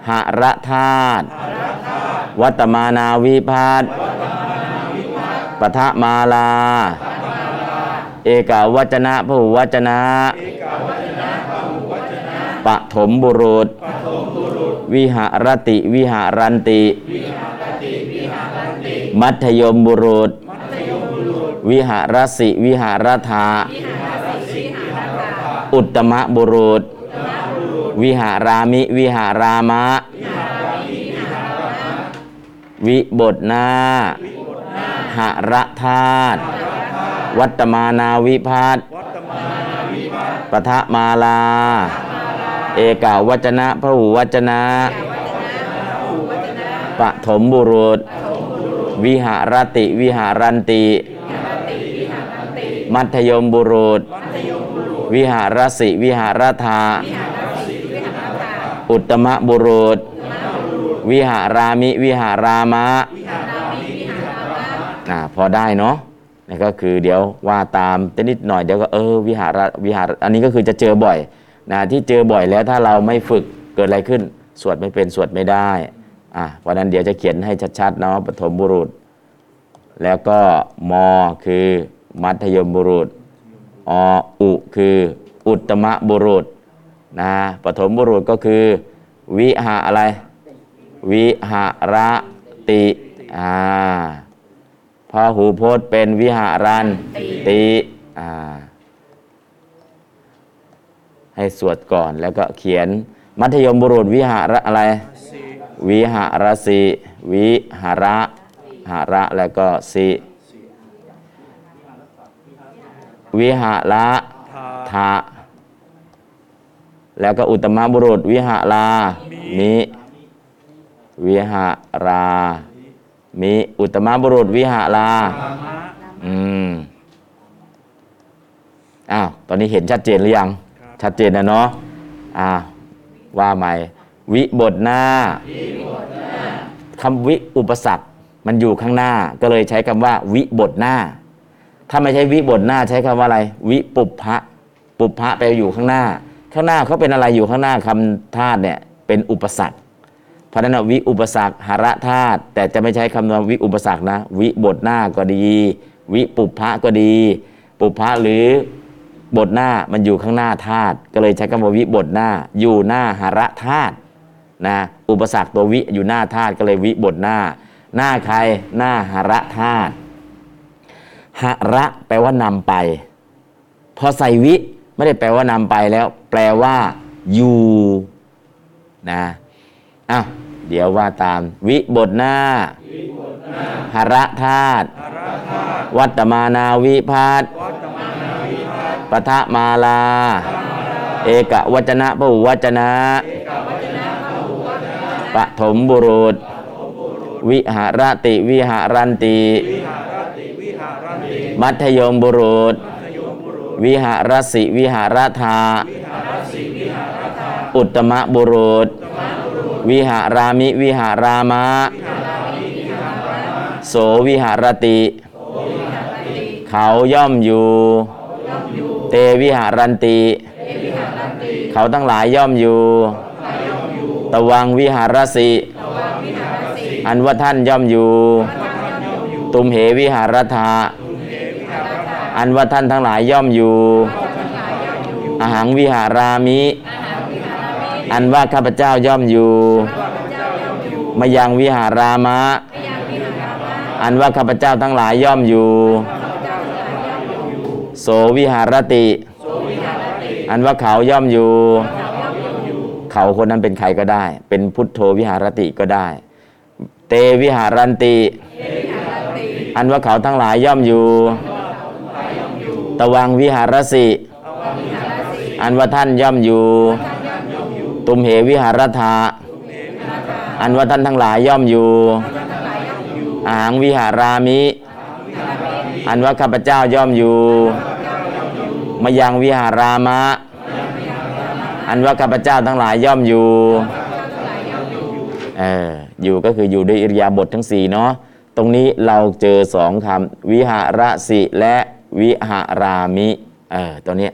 หระธาตุ วัตมานาวิพัตปทะมาลา เอกาวัจนะพหูวัจนะ ปฐมบุรุษ วิหารติวิหารันติ มัธยมบุรุษ วิหารสิวิหารธาอุตตมบุรุษ วิหารามิวิหารามะ วิบทหน้าหระธาตุวัตมานาวิพัตปทะมาลา เอกาวัจนะพระหูวัจนะปฐมบุรุษ วิหารติวิหารันติ มัธยมบุรุษ วิหารสิวิหารธาอุตตมบุรุษ วิหารามิวิหารามะอ่าพอได้เนาะนี่ก็คือเดี๋ยวว่าตามแต่นิดหน่อยเดี๋ยวก็เออวิหารวิหารอันนี้ก็คือจะเจอบ่อย นะที่เจอบ่อยแล้วถ้าเราไม่ฝึกเกิดอะไรขึ้น สวดไม่เป็นสวดไม่ได้อะเพราะนั้นเดี๋ยวจะเขียนให้ชัดๆเนาะปฐมบุรุษ แล้วก็มคือมัธยมบุรุษออุคืออุตตมบุรุษนะปฐมบุรุษก็คือ วิหาอะไร วิหาระติอ่าพหูพจน์เป็นวิหารันติอ่า ให้สวดก่อนแล้วก็เขียน มัธยมบุรุษวิหาระอะไร วิหารสิวิหาระหาระแล้วก็สิวิหาระทะแล้วก็อุตตมบุรุษ วิหารามิวิหารามิอุตตมบุรุษ วิหาราอืมอ้าวตอนนี้เห็นชัดเจนหรือยัง ชัดเจนนะเนาะอ่าว่าใหม่ วิบทหน้าคำวิอุปสรรคมันอยู่ข้างหน้า ก็เลยใช้คำว่า วิบทหน้า ถ้าไม่ใช่วิบทหน้าใช้คำว่าอะไร วิปุพะปุพะแปลว่าอยู่ข้างหน้า ข้างหน้าเขาเป็นอะไรอยู่ข้างหน้าคำธาตุเนี่ยเป็นอุปสรรคเพราะนั้นวิอุปสรรคหระธาตุแต่จะไม่ใช้คำว่าวิอุปสรรคนะ วิบทหน้าก็ดี วิปุพะก็ดี ปุพพะหรือ บทหน้ามันอยู่ข้างหน้าธาตุก็เลยใช้คำว่าวิบทหน้า อยู่หน้าหระธาตุนะอุปสรรคตัววิอยู่หน้าธาตุก็เลยวิบทหน้า หน้าใครหน้าหระธาตุหระแปลว่านำไป พอใส่วิไม่ได้แปลว่านำไปแล้ว แปลว่า อยู่นะอ้าวเดี๋ยวว่าตาม วิบทหน้าหระธาตุวัตตมานาวิพัต ปทะมาลา เอกวัจนะพหุวัจนะปฐมบุรุษ วิหารติวิหารันติ มัธยมบุรุษ วิหารสิวิหารธาอุตตมบุรุษ วิหารามิวิหารามะ โสวิหารติ เขาย่อมอยู่ เตวิหารันติ เขาทั้งหลายย่อมอยู่ ตวังวิหารสิ อันว่าท่านย่อมอยู่ ตุมเหวิหารธาอันว่าท่านทั้งหลายย่อมอยู่ อาหังวิหารามิ อันว่าข้าพเจ้าย่อมอยู่มายังวิหารามะ อันว่าข้าพเจ้าทั้งหลายย่อมอยู่โสวิหารติ อันว่าเขาย่อมอยู่ เขาคนนั้นเป็นใครก็ได้ เป็นพุทโธวิหารติก็ได้ เตวิหารันติ อันว่าเขาทั้งหลายย่อมอยู่ ตวังวิหารสิ อันว่าท่านย่อมอยู่ ตุมเหวิหารธาอันว่าท่านทั้งหลายย่อมอยู่อาหังวิหารามิ อันว่าข้าพเจ้าย่อมอยู่ มายังวิหารามะ อันว่าข้าพเจ้าทั้งหลายย่อมอยู่เอออยู่ก็คืออยู่ด้วยอิริยาบถททั้งสี่เนาะตรงนี้เราเจอสองคำวิหารสิและวิหารามิเออตัวนี้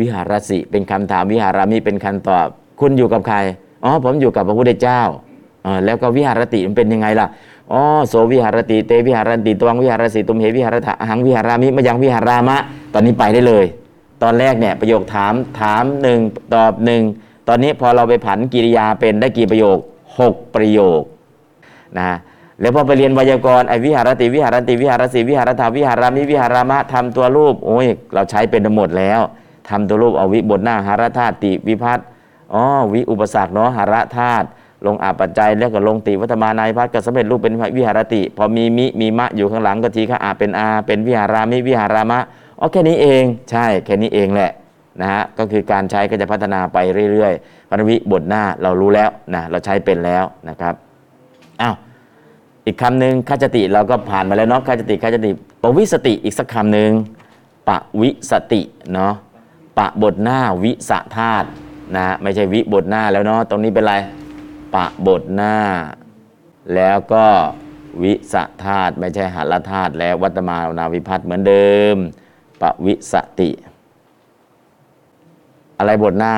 วิหารสิเป็นคำถามวิหารามิเป็นคำตอบ คุณอยู่กับใครอ๋อผมอยู่กับพระพุทธเจ้าเออแล้วก็วิหารติมันเป็นยังไงล่ะอ๋อโสวิหารติเตวิหารติตวังวิหารสิตุมเหวิหารถะหังวิหารามิมายังวิหารามะ ตอนนี้ไปได้เลย ตอนแรกเนี่ยประโยคถามถามหนึ่งตอบหนึ่งตอนนี้พอเราไปผันกิริยาเป็นได้กี่ประโยคหกประโยคนะแล้วพอไปเรียนไวยากรณ์ไอวิหารติวิหารติวิหารสีวิหารธรรมวิหารามิวิหารามะทำตัวรูปโอ้ยเราใช้เป็นทั้งหมดแล้วทำตัวรูปเอาวิบทหน้าหารธาตุติวิพัฒน์อ๋อวิอุปสรรคเนาะหารธาตุลงอาปัจจัยแล้วก็ลงติวัฒมานายพัฒก็สำเร็จรูปเป็นวิหารติ พอมีมิมีมะอยู่ข้างหลังก็ทีข้าอาเป็นอา เป็นวิหารามิวิหารามะ อ๋อแค่นี้เอง ใช่แค่นี้เองแหละนะฮะก็คือการใช้ก็จะพัฒนาไปเรื่อยๆปรวิบทหน้าเรารู้แล้วนะเราใช้เป็นแล้วนะครับอ้าวอีกคำหนึ่งขจติเราก็ผ่านมาแล้วเนาะขจติขจติปวิสติอีกสักคำหนึ่งปวิสติเนาะปะบทหน้าวิสะธาตุนะไม่ใช่วิบทหน้าแล้วเนาะตรงนี้เป็นไรปะบทหน้า แล้วก็วิสะธาตุไม่ใช่หัลธาตุแล้ววัตมานาวิพัฒน์เหมือนเดิม ปวิสติ อะไรบทหน้า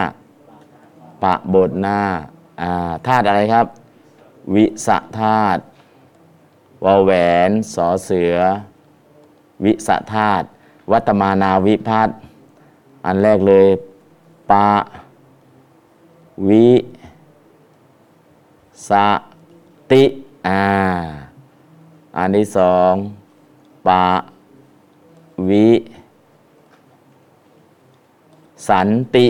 ปะบทหน้าธาตุอะไรครับ วิสะธาตุวอแหวนสอเสือ วิสะธาตุวัตมานาวิพัฒอันแรกเลย ปะ วิสติอ่าอันที่สองปะวิ สันติ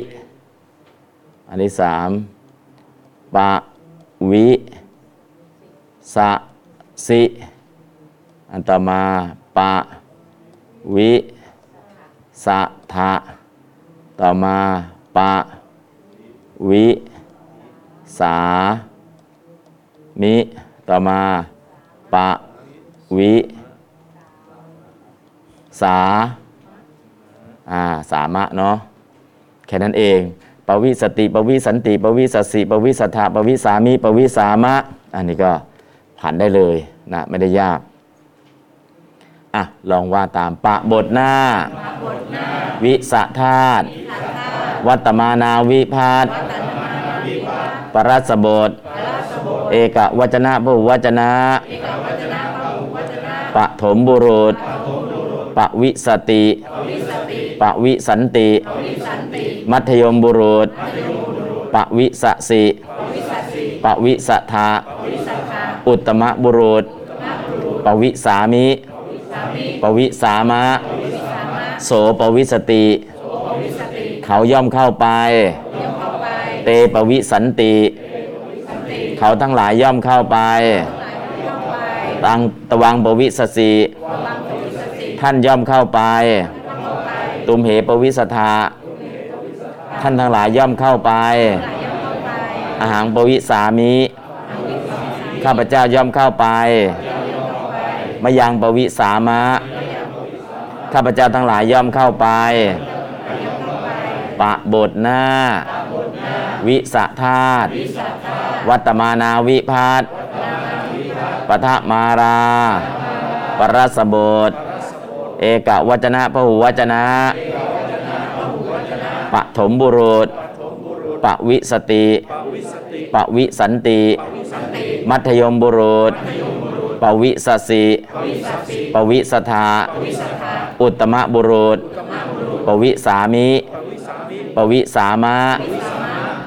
อันที่สามปะวิสะสิ อันต่อมาปะวิสะทะต่อมาปะวิสามิต่อมาปะวิสาอ่าสามะเนาะ แค่นั้นเองปวิสติปวิสันติปวิสัสสิปวิสัทธาปวิสามิปวิสามะ อันนี้ก็ผ่านได้เลยนะไม่ได้ยาก อะ ลองว่าตามปะบทหน้า วิสะธาตุวัตมานาวิพัตปรัสบท เอกวจนะพหุวจนะปฐมบุรุษปวิสติ ปวิสันติ มัธยมบุรุษ ปวิสสิปวิสัทธาอุตตมบุรุษ ปวิสามิ ปวิสามะ โสปวิสติ เขาย่อมเข้าไป เตปวิสันติ เขาทั้งหลายย่อมเข้าไป ตังตวังปวิสสีท่านย่อมเข้าไป ตุมเหปวิสทาท่านทั้งหลายย่อมเข้าไป อาหารปวิสามิ ข้าพเจ้าย่อมเข้าไป มายังปวิสามะ ข้าพเจ้าทั้งหลายย่อมเข้าไป ปะบทหน้า วิสะธาตวัตมานาวิพัตปทะมารา ปรัสบท เอกวจนะพหุวจนะปฐมบุรุษปวิสติปวิสันติ มัธยมบุรุษปวิสสิปวิสทาอุตตมบุรุษปวิสามิปวิสามะ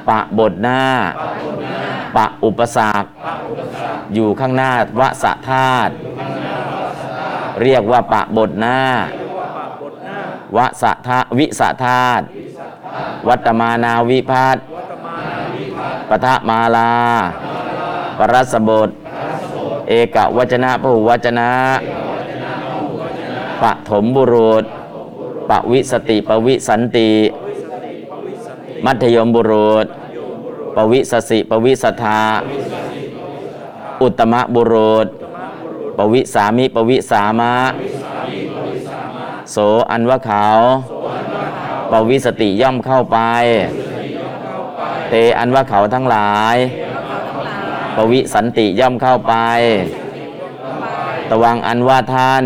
ปะบทหน้า ปะอุปสรรคอยู่ข้างหน้าวสธาตุ เรียกว่าปะบทหน้าวสธาวิสธาตวัตมานาวิพัตปทะมาลา ปรัสบท เอกวจนะพหุวจนะปฐมบุรุษปวิสติปวิสันติ มัธยมบุรุษ ปวิสสิปวิสทาอุตตมบุรุษ ปวิสามิปวิสามะ โสอันว่าเขาปวิสติย่อมเข้าไป เตอันว่าเขาทั้งหลาย ปวิสันติย่อมเข้าไป ตวังอันว่าท่าน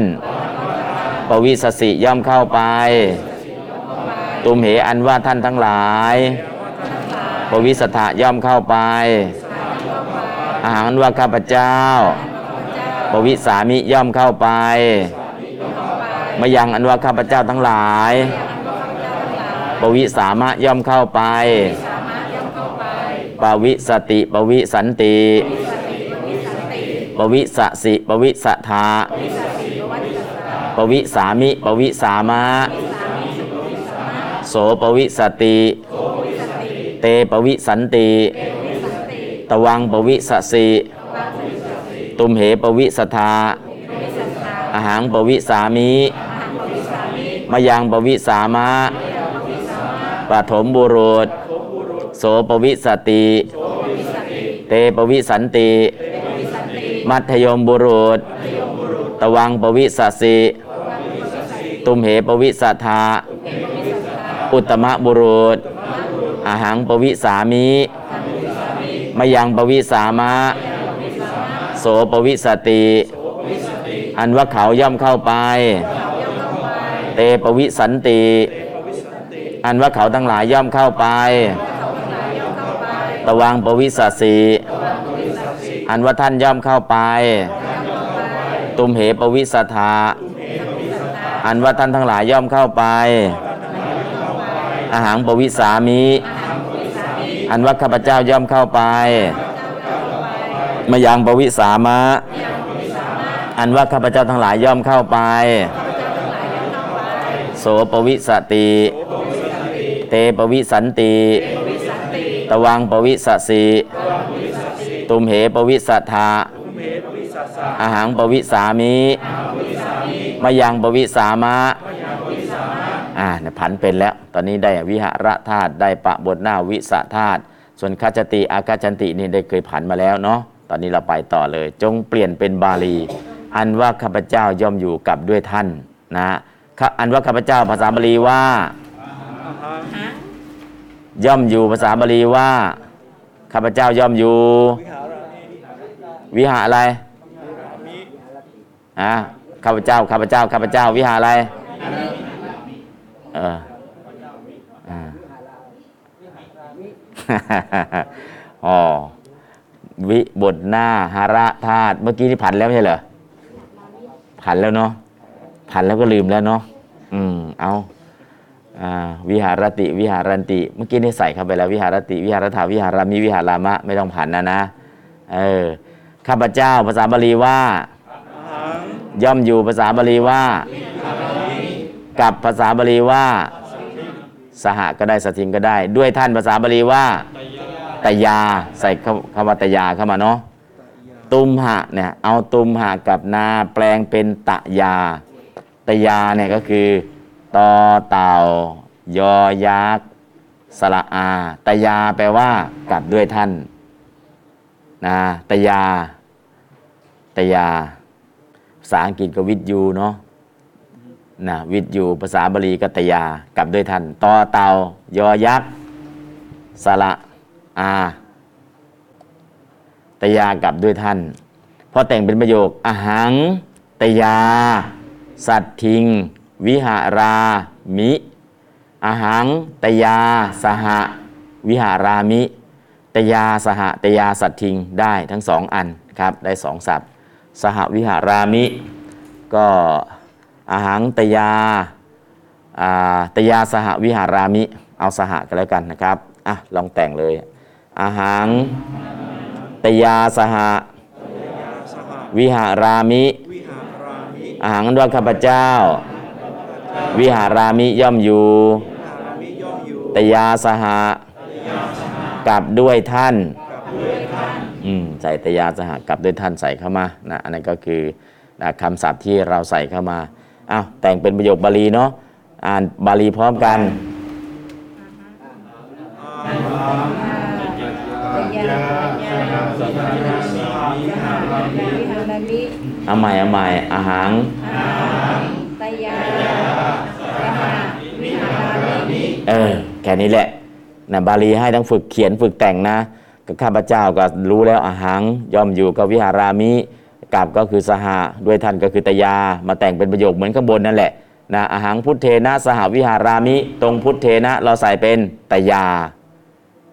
ปวิสสิย่อมเข้าไป ตุมเหอันว่าท่านทั้งหลาย ปวิสถะย่อมเข้าไปอาหารอันว่าข้าพเจ้า ปวิสามิย่อมเข้าไปมายังอันว่าข้าพเจ้าทั้งหลาย ปวิสามะย่อมเข้าไป ปวิสติปวิสันติ ปวิสสิปวิสถะ ปวิสามิปวิสามะ โสปวิสติ เตปวิสันติ ตวังปวิสสิ ตุมเหปวิสถะ อะหัง ปวิสามิมายังปวิสามะปฐมบุรุษ โสปวิสติ เตปวิสันติ มัธยมบุรุษ ตวังปวิสัสสิ ตุมเหปวิสัทธาอุตมะบุรุษ อาหังปวิสามิมายังปวิสามะ สปวิสติ อันว่าเขาย่อมเข้าไป เตปวิสันติ อันว่าเขาทั้งหลายย่อมเข้าไป ตวังปวิสัสสีอันว่าท่านย่อมเข้าไป ตุมเหปวิสัทธาอันว่าท่านทั้งหลายย่อมเข้าไป อาหารปวิสามิ อันว่าข้าพเจ้าย่อมเข้าไป มายังปวิสามะ อันว่าข้าพเจ้าทั้งหลายย่อมเข้าไป โสปวิสติ เตปวิสันติ ตวังปวิสัสสีตุมเหปวิสัทธาอาหารปวิสามิมายังปวิสามะอ่าเนี่ยผันเป็นแล้ว ตอนนี้ได้วิหารธาตุได้ปะบทหน้าวิสะธาตุส่วนคัจจติอากาจันตินี่ได้เคยผันมาแล้วเนาะ ตอนนี้เราไปต่อเลย จงเปลี่ยนเป็นบาลี อันว่าข้าพเจ้าย่อมอยู่กับด้วยท่านนะอันว่าข้าพเจ้าภาษาบาลีว่า ย่อมอยู่ภาษาบาลีว่าข้าพเจ้าย่อมอยู่ วิหารอะไรอะข้าพเจ้าข้าพเจ้าข้าพเจ้าวิหารอะไรเออออ๋อ วิบทหน้าหาระธาตุเมื่อกี้ที่ผันแล้วใช่เหรอผันแล้วเนาะผันแล้วก็ลืมแล้วเนาะอืมเอาวิหารติวิหารันติ เมื่อกี้นี่ใส่เข้าไปแล้ววิหารติวิหารถาวิหารามิวิหารามะไม่ต้องผันนะนะเออข้าพเจ้าภาษาบาลีว่า ย่อมอยู่ภาษาบาลีว่า กับภาษาบาลีว่า สหก็ได้สทิงก็ได้ ด้วยท่านภาษาบาลีว่า ตยา ใส่คำว่าตยาเข้ามาเนาะตุมหะเนี่ยเอาตุมหะกับนาแปลงเป็นตะยา ตยาเนี่ยก็คือตอเต่ายอยักษ์สระอาตยาแปลว่ากับด้วยท่านนะตยาตยาภาษาอังกฤษก็วิทยูเนาะนะวิทยูภาษาบาลีกัตยากลับด้วยท่านตอเต่ายอยักษ์สระ อาตยากลับด้วยท่านพอแต่งเป็นประโยคอาหังตยา สัตทิง วิหารามิอาหังตยาสหวิหารามิตยาสหตยาสัตทิงได้ทั้งสองอันครับได้สองศัพท์ สหวิหารามิ ก็อาหังตยาอาตยาสหวิหารามิ เอาสหกันแล้วกันนะครับอะลองแต่งเลย อาหังตยาสหะวิหารามิ อาหังด้วยข้าพเจ้า วิหารามิย่อมอยู่ ตยาสหะกับด้วยท่านอืมใส่ตยาสหะกับด้วยท่านใส่เข้ามานะอันนั้นก็คือนะคำศัพท์ที่เราใส่เข้ามาอ้าวแต่งเป็นประโยคบาลีเนาะอ่านบาลีพร้อมกัน สหวิหารามิเอาใหม่เอาใหม่อาหังตยาสหวิหารามิเออแค่นี้แหละนะบาลีให้ทั้งฝึกเขียนฝึกแต่งนะก็ข้าพเจ้าก็รู้แล้วอาหังย่อมอยู่กับวิหารามิกับก็คือสหะด้วยท่านก็คือตยา มาแต่งเป็นประโยคเหมือนข้างบนนั่นแหละนะอาหังพุทเทนะสหวิหารามิ ตรงพุทเทนะเราใส่เป็นตยา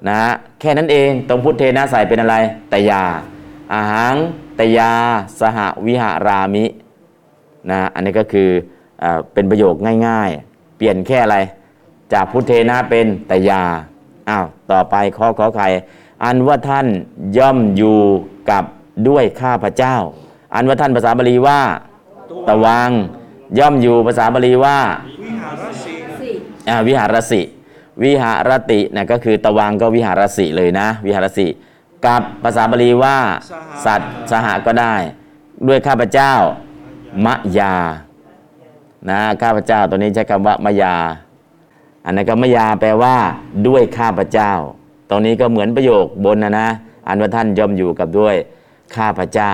นะแค่นั้นเองตรงพุทเทนะใส่เป็นอะไรตยาอาหังตยาสหวิหารามินะอันนี้ก็คือเออเป็นประโยคง่ายๆ เปลี่ยนแค่อะไร จากพุทเทนะเป็นตยาอ้าวต่อไปข้อขอไข่อันว่าท่านย่อมอยู่กับด้วยข้าพเจ้า อันว่าท่านภาษาบาลีว่าตะวังย่อมอยู่ภาษาบาลีว่าสี่อ่าวิหารสิ วิหารตินะก็คือตะวังก็วิหารสิเลยนะ วิหารสิกับภาษาบาลีว่าสัตว์สหก็ได้ ด้วยข้าพเจ้ามะยานะข้าพเจ้าตัวนี้ใช้คำว่ามะยา อันนั้นก็มยาแปลว่าด้วยข้าพเจ้า ตรงนี้ก็เหมือนประโยคบนนะนะอันว่าท่านย่อมอยู่กับด้วยข้าพเจ้า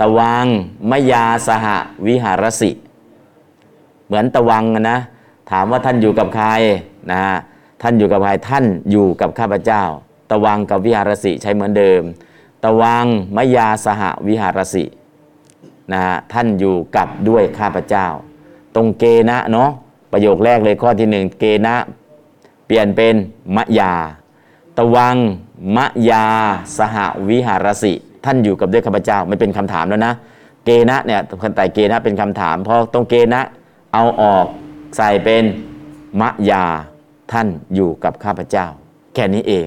ตะวังมยาสหวิหารสิ เหมือนตะวังอะนะ ถามว่าท่านอยู่กับใครนะฮะ ท่านอยู่กับใครท่านอยู่กับข้าพเจ้า ตวังกับวิหารสิใช้เหมือนเดิม ตวังมยาสหวิหารสินะฮะท่านอยู่กับด้วยข้าพเจ้า ตรงเกณะเนาะประโยคแรกเลยข้อที่หนึ่งเกณะเปลี่ยนเป็นมะยา ตวังมะยาสหวิหารสิท่านอยู่กับด้วยข้าพเจ้าไม่เป็นคำถามแล้วนะ เกณะเนี่ยคนแต่เกณะเป็นคำถามเพราะตรงเกณะเอาออกใส่เป็นมะยา ท่านอยู่กับข้าพเจ้า แค่นี้เอง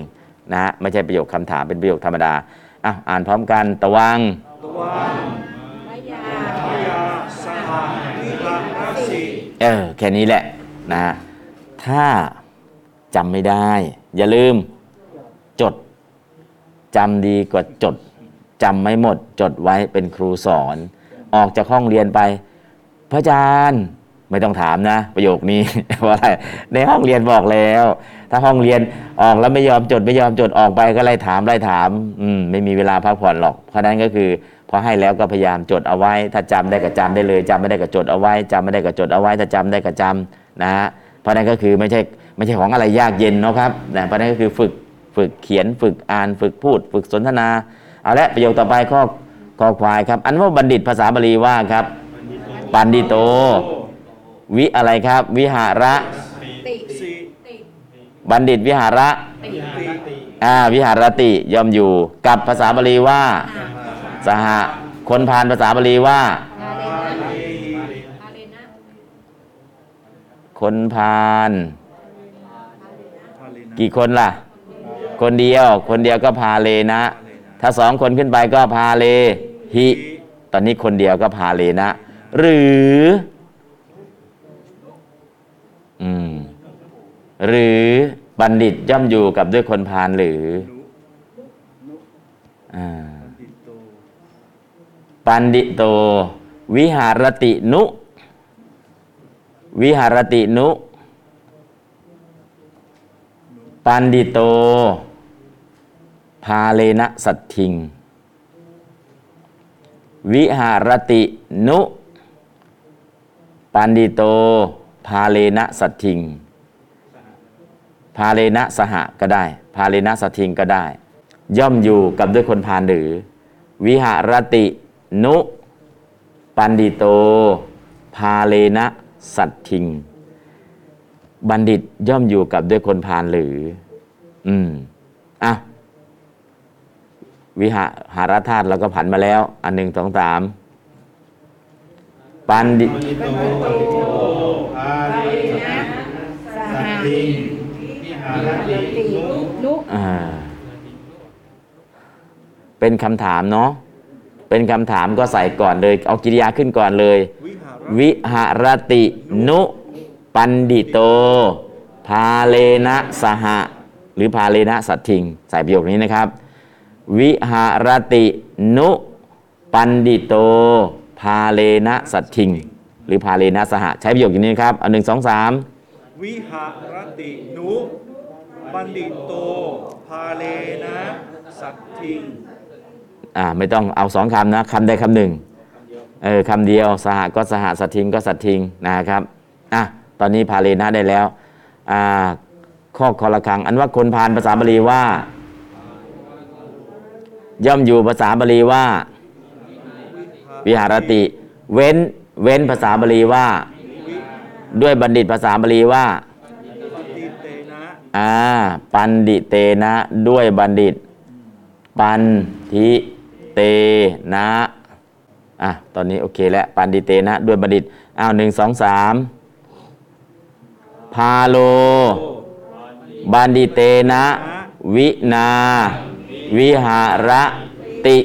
นะฮะไม่ใช่ประโยคคำถามเป็นประโยคธรรมดาอะอ่านพร้อมกันตะวังมายาสหวิหารสิเออแค่นี้แหละนะฮะถ้าจำไม่ได้ อย่าลืมจดจำดีกว่าจดจำไม่หมดจดไว้เป็นครูสอน ออกจากห้องเรียนไป พระอาจารย์ ไม่ต้องถามนะ ประโยคนี้เพราะอะไรในห้องเรียนบอกแล้ว ถ้าห้องเรียนออกแล้วไม่ยอมจดไม่ยอมจดออกไปก็ไล่ถามไล่ถาม อืมไม่มีเวลาพักผ่อนหรอก เพราะนั้นก็คือพอให้แล้วก็พยายามจดเอาไว้ ถ้าจำได้ก็จำได้เลยจำไม่ได้ก็จดเอาไว้จำไม่ได้ก็จดเอาไว้ ถ้าจำได้ก็จำนะฮะเพราะนั้นก็คือไม่ใช่ไม่ใช่ของอะไรยากเย็นนะครับนะเพราะฉะนั้นก็คือฝึกฝึกเขียนฝึกอ่านฝึกพูด ฝึกสนทนาเอาละประโยคต่อไปข้อข้อควายครับ อันว่าบัณฑิตภาษาบาลีว่าครับ ปันดิโต วิอะไรครับ วิหาระ ติสิติบัณฑิตวิหาระติติอ่าวิหารติย่อมอยู่ กับภาษาบาลีว่า สหคนพานภาษาบาลีว่าพาเลนะพาเลนะคนพาลพาเลนะกี่คนล่ะ คนเดียว คนเดียวก็พาเลนะ ถ้าสองคนขึ้นไปก็พาเลหิ ตอนนี้คนเดียวก็พาเลนะ หรือ อืม หรือบัณฑิตย่อมอยู่กับด้วยคนพาลหรือ อ่า ปันดิโต วิหารตินุ วิหารตินุ ปันดิโต พาเลนะสัตทิง วิหารตินุ ปันดิโต พาเลนะสัตทิง พาเลนะสหะก็ได้ พาเลนะสัตทิงก็ได้ ย่อมอยู่กับด้วยคนพาลหรือ วิหารตินุ ปันดิโต พาเลนะสัตทิง บัณฑิตย่อมอยู่กับด้วยคนพาลหรือ อืมอะวิหาหารธาตุเราก็ผันมาแล้ว อันหนึ่งสองสามปันดิโต ติวิหารตินุอ่าเป็นคำถามเนาะเป็นคำถามก็ใส่ก่อนเลย เอากิริยาขึ้นก่อนเลย วิหารตินุ ปันดิโต พาเลนะสหะ หรือพาเลนะสัตทิง ใส่ประโยคนี้นะครับ วิหารตินุ ปัณฑิโต พาเลนะสัทธิง หรือพาเลนะสหะ ใช้ประโยคอย่างนี้นะครับ เอาหนึ่งสองสาม วิหารตินุบัณฑิตโต พาเลนะสัตทิงอ่าไม่ต้องเอาสองคำนะคำใดคำหนึ่งเออคำเดียวสหะก็สหะ สัทธิงก็สัทธิงนะครับอะตอนนี้พาเลนะได้แล้วอ่าข้อคอละครัง อันว่าคนพาลภาษาบาลีว่า ย่อมอยู่ภาษาบาลีว่า วิหารติ เว้นเว้นภาษาบาลีว่า ด้วยบัณฑิตภาษาบาลีว่าติเตนะอ่าปันดิเตนะด้วยบัณฑิต ปันทิเตนะอะตอนนี้โอเคแล้วปันดิเตนะด้วยบัณฑิตอ้าวหนึ่งสองสามพาโล บันดิเตนะ วินา วิหารติ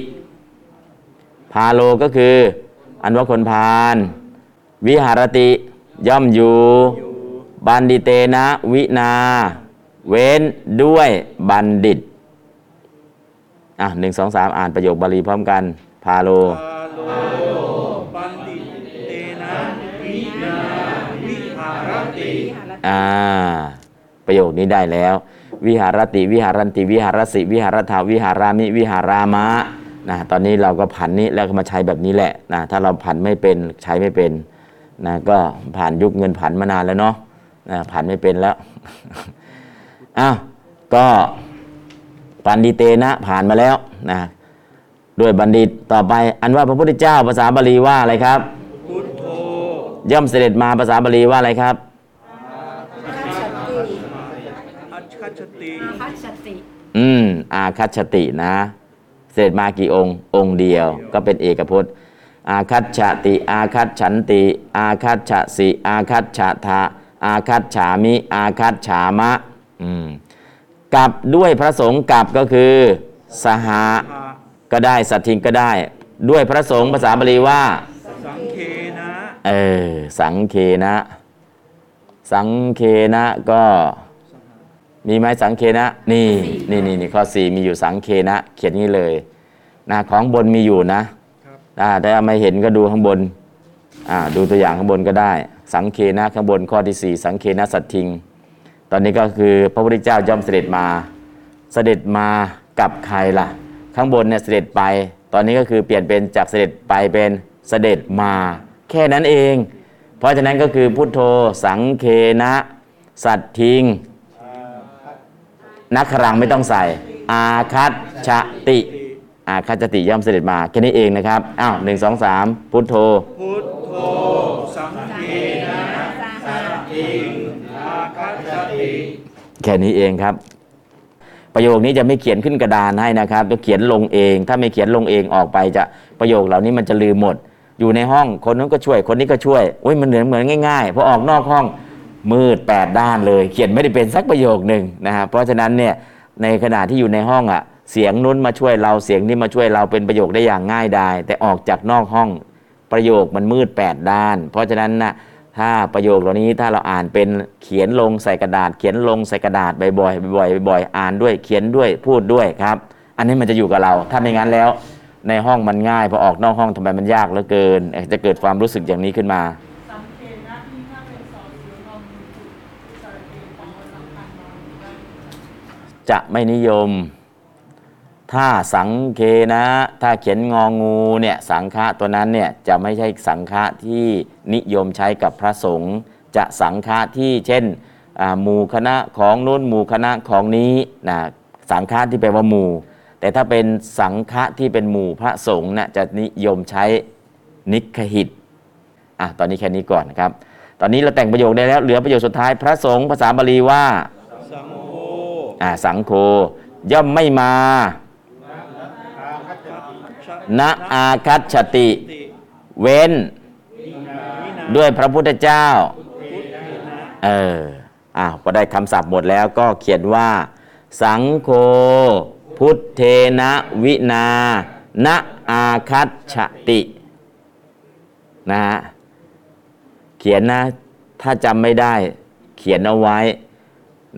พาโลก็คือ อันว่าคนพาลวิหารติ ย่อมอยู่ บัณฑิเตนะวินา เว้นด้วยบัณฑิต อะหนึ่งสองสามอ่านประโยคบาลีพร้อมกัน พาโลพาโลบัณฑิตเตนะวินาวิหารติอ่า ประโยคนี้ได้แล้ว วิหารติ วิหารันติ วิหารสิ วิหารถาวิหารามิ วิหารามะนะตอนนี้เราก็ผันนี้แล้วก็มาใช้แบบนี้แหละนะถ้าเราผันไม่เป็นใช้ไม่เป็น นะก็ผ่านยุคเงินผันมานานแล้วเนาะนะผันไม่เป็นแล้วอ้าวก็ปันดิเตนะผ่านมาแล้วนะด้วยบัณฑิตต่อไป อันว่าพระพุทธเจ้าภาษาบาลีว่าอะไรครับพุทโธย่อมเสด็จมาภาษาบาลีว่าอะไรครับอัจฉติพัชติอืมอาคัตชตินะ เสด็จมากี่องค์ องค์เดียว ก็เป็นเอกพจน์ อาคัตชติ อาคัตฉันติ อาคัตฉสิ อาคัตฉะทะอาคัตฉามิ อาคัตฉามะอืมกับด้วยพระสงฆ์กับก็คือสหะภะก็ได้สัตทิงก็ได้ ด้วยพระสงฆ์ภาษาบาลีว่า สังเคนะเออสังเคนะ สังเคนะก็มีไหมสังเคนะ นี่นี่นี่นี่ข้อสี่มีอยู่สังเคนะ เขียนงี้เลยนะของบนมีอยู่นะอ่า แต่ไม่เห็นก็ดูข้างบนอ่าดูตัวอย่างข้างบนก็ได้ สังเคนะข้างบนข้อที่สี่สังเคนะสัตทิง ตอนนี้ก็คือพระพุทธเจ้าย่อมเสด็จมา เสด็จมากับใครล่ะ ข้างบนเนี่ยเสด็จไป ตอนนี้ก็คือเปลี่ยนเป็นจากเสด็จไปเป็นเสด็จมา แค่นั้นเอง เพราะฉะนั้นก็คือพุทโธสังเคนะสัตทิงนักขรังไม่ต้องใส่ อาคัตชติ อาคัตชติย่อมเสด็จมาแค่นี้เองนะครับ อ้าวหนึ่งสองสามพุทโธ พุทโธ สังเคนะสัติงอาคัจติแค่นี้เองครับ ประโยคนี้จะไม่เขียนขึ้นกระดานให้นะครับจะเขียนลงเอง ถ้าไม่เขียนลงเองออกไปจะประโยคเหล่านี้มันจะลืมหมด อยู่ในห้องคนนั้นก็ช่วย คนนี้ก็ช่วยโอ้ยมันเหมือนเหมือนง่ายๆพอออกนอกห้องมืดแปดด้านเลย เขียนไม่ได้เป็นสักประโยคหนึ่งนะครับเพราะฉะนั้นเนี่ยในขณะที่อยู่ในห้องอะ เสียงนู้นมาช่วยเราเสียงนี้มาช่วยเราเป็นประโยคได้อย่างง่ายดายแต่ออกจากนอกห้องประโยคมันมืดแปดด้าน เพราะฉะนั้นนะถ้าประโยคเหล่านี้ถ้าเราอ่านเป็นเขียนลงใส่กระดาษ เขียนลงใส่กระดาษบ่อยๆบ่อยๆบ่อยๆอ่านด้วยเขียนด้วยพูดด้วยครับ อันนี้มันจะอยู่กับเรา ถ้าไม่งั้นแล้ว ในห้องมันง่ายพอออกนอกห้องทำไมมันยากเหลือเกินเอ่อจะเกิดความรู้สึกอย่างนี้ขึ้นมาสังเกตนะที่ถ้าเป็นสอเสืององูที่สระเกตของวันสำคัญมาได้จะไม่นิยม ถ้าสังเคนะ ถ้าเขียนงองูเนี่ยสังฆะตัวนั้นเนี่ยจะไม่ใช่สังฆะที่นิยมใช้กับพระสงฆ์จะสังฆะที่เช่นอ่าหมู่คณะของนู้นหมู่คณะของนี้นะสังฆะที่แปลว่าหมู่ แต่ถ้าเป็นสังฆะที่เป็นหมู่พระสงฆ์น่ะจะนิยมใช้นิคหิตอะตอนนี้แค่นี้ก่อนนะครับ ตอนนี้เราแต่งประโยคได้แล้วเหลือประโยคสุดท้ายพระสงฆ์ภาษาบาลีว่าสังโฆอ่าสังโฆย่อมไม่มา ณอาคัตชติ เว้น ด้วยพระพุทธเจ้า เอออ้าวพอได้คำศัพท์หมดแล้วก็เขียนว่า สังโฆพุทเทนะวินาณอาคัตชตินะฮะเขียนนะ ถ้าจำไม่ได้เขียนเอาไว้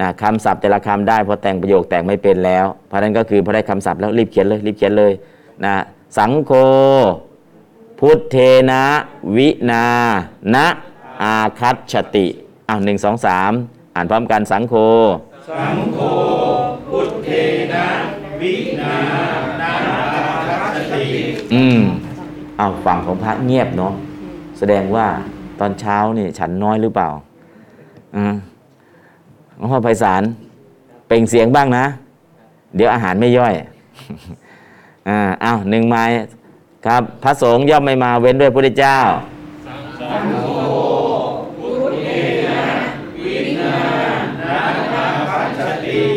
นะคำศัพท์แต่ละคำได้พอแต่งประโยคแต่งไม่เป็นแล้ว เพราะฉะนั้นก็คือพอได้คำศัพท์แล้วรีบเขียนเลยรีบเขียนเลยนะ สังโฆพุทเทนะวินาณอาคัตชติอ้าวหนึ่งสองสามอ่านพร้อมกันสังโฆสังโฆพุทเทนะวินานาคัจฉติอืมอ้าวฝั่งของพระเงียบเนาะแสดงว่าตอนเช้านี่ฉันน้อยหรือเปล่าอืมหลวงพ่อไพศาลเปล่งเสียงบ้างนะ เดี๋ยวอาหารไม่ย่อย อ่าอ้าวหนึ่งไม้ครับ พระสงฆ์ย่อมไม่มาเว้นด้วยพระพุทธเจ้า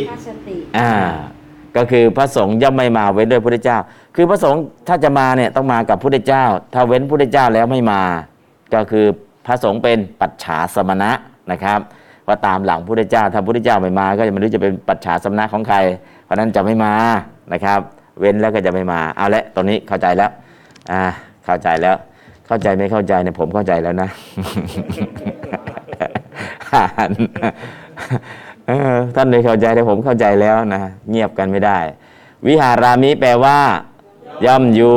พัชติอ่าก็คือพระสงฆ์ย่อมไม่มาเว้นด้วยพระพุทธเจ้า คือพระสงฆ์ถ้าจะมาเนี่ยต้องมากับพระพุทธเจ้า ถ้าเว้นพระพุทธเจ้าแล้วไม่มา ก็คือพระสงฆ์เป็นปัจฉาสมณะนะครับว่าตามหลังพระพุทธเจ้าถ้าพระพุทธเจ้าไม่มา ก็จะไม่รู้จะเป็นปัจฉาสมณะของใคร เพราะฉะนั้นจะไม่มานะครับ เว้นแล้วก็จะไม่มา เอาละตรงนี้เข้าใจแล้ว อ่า เข้าใจแล้ว เข้าใจไม่เข้าใจเนี่ยผมเข้าใจแล้วนะอ่านเออท่านไม่เข้าใจแต่ผมเข้าใจแล้วนะเงียบกันไม่ได้ วิหารามิแปลว่า ย่อมอยู่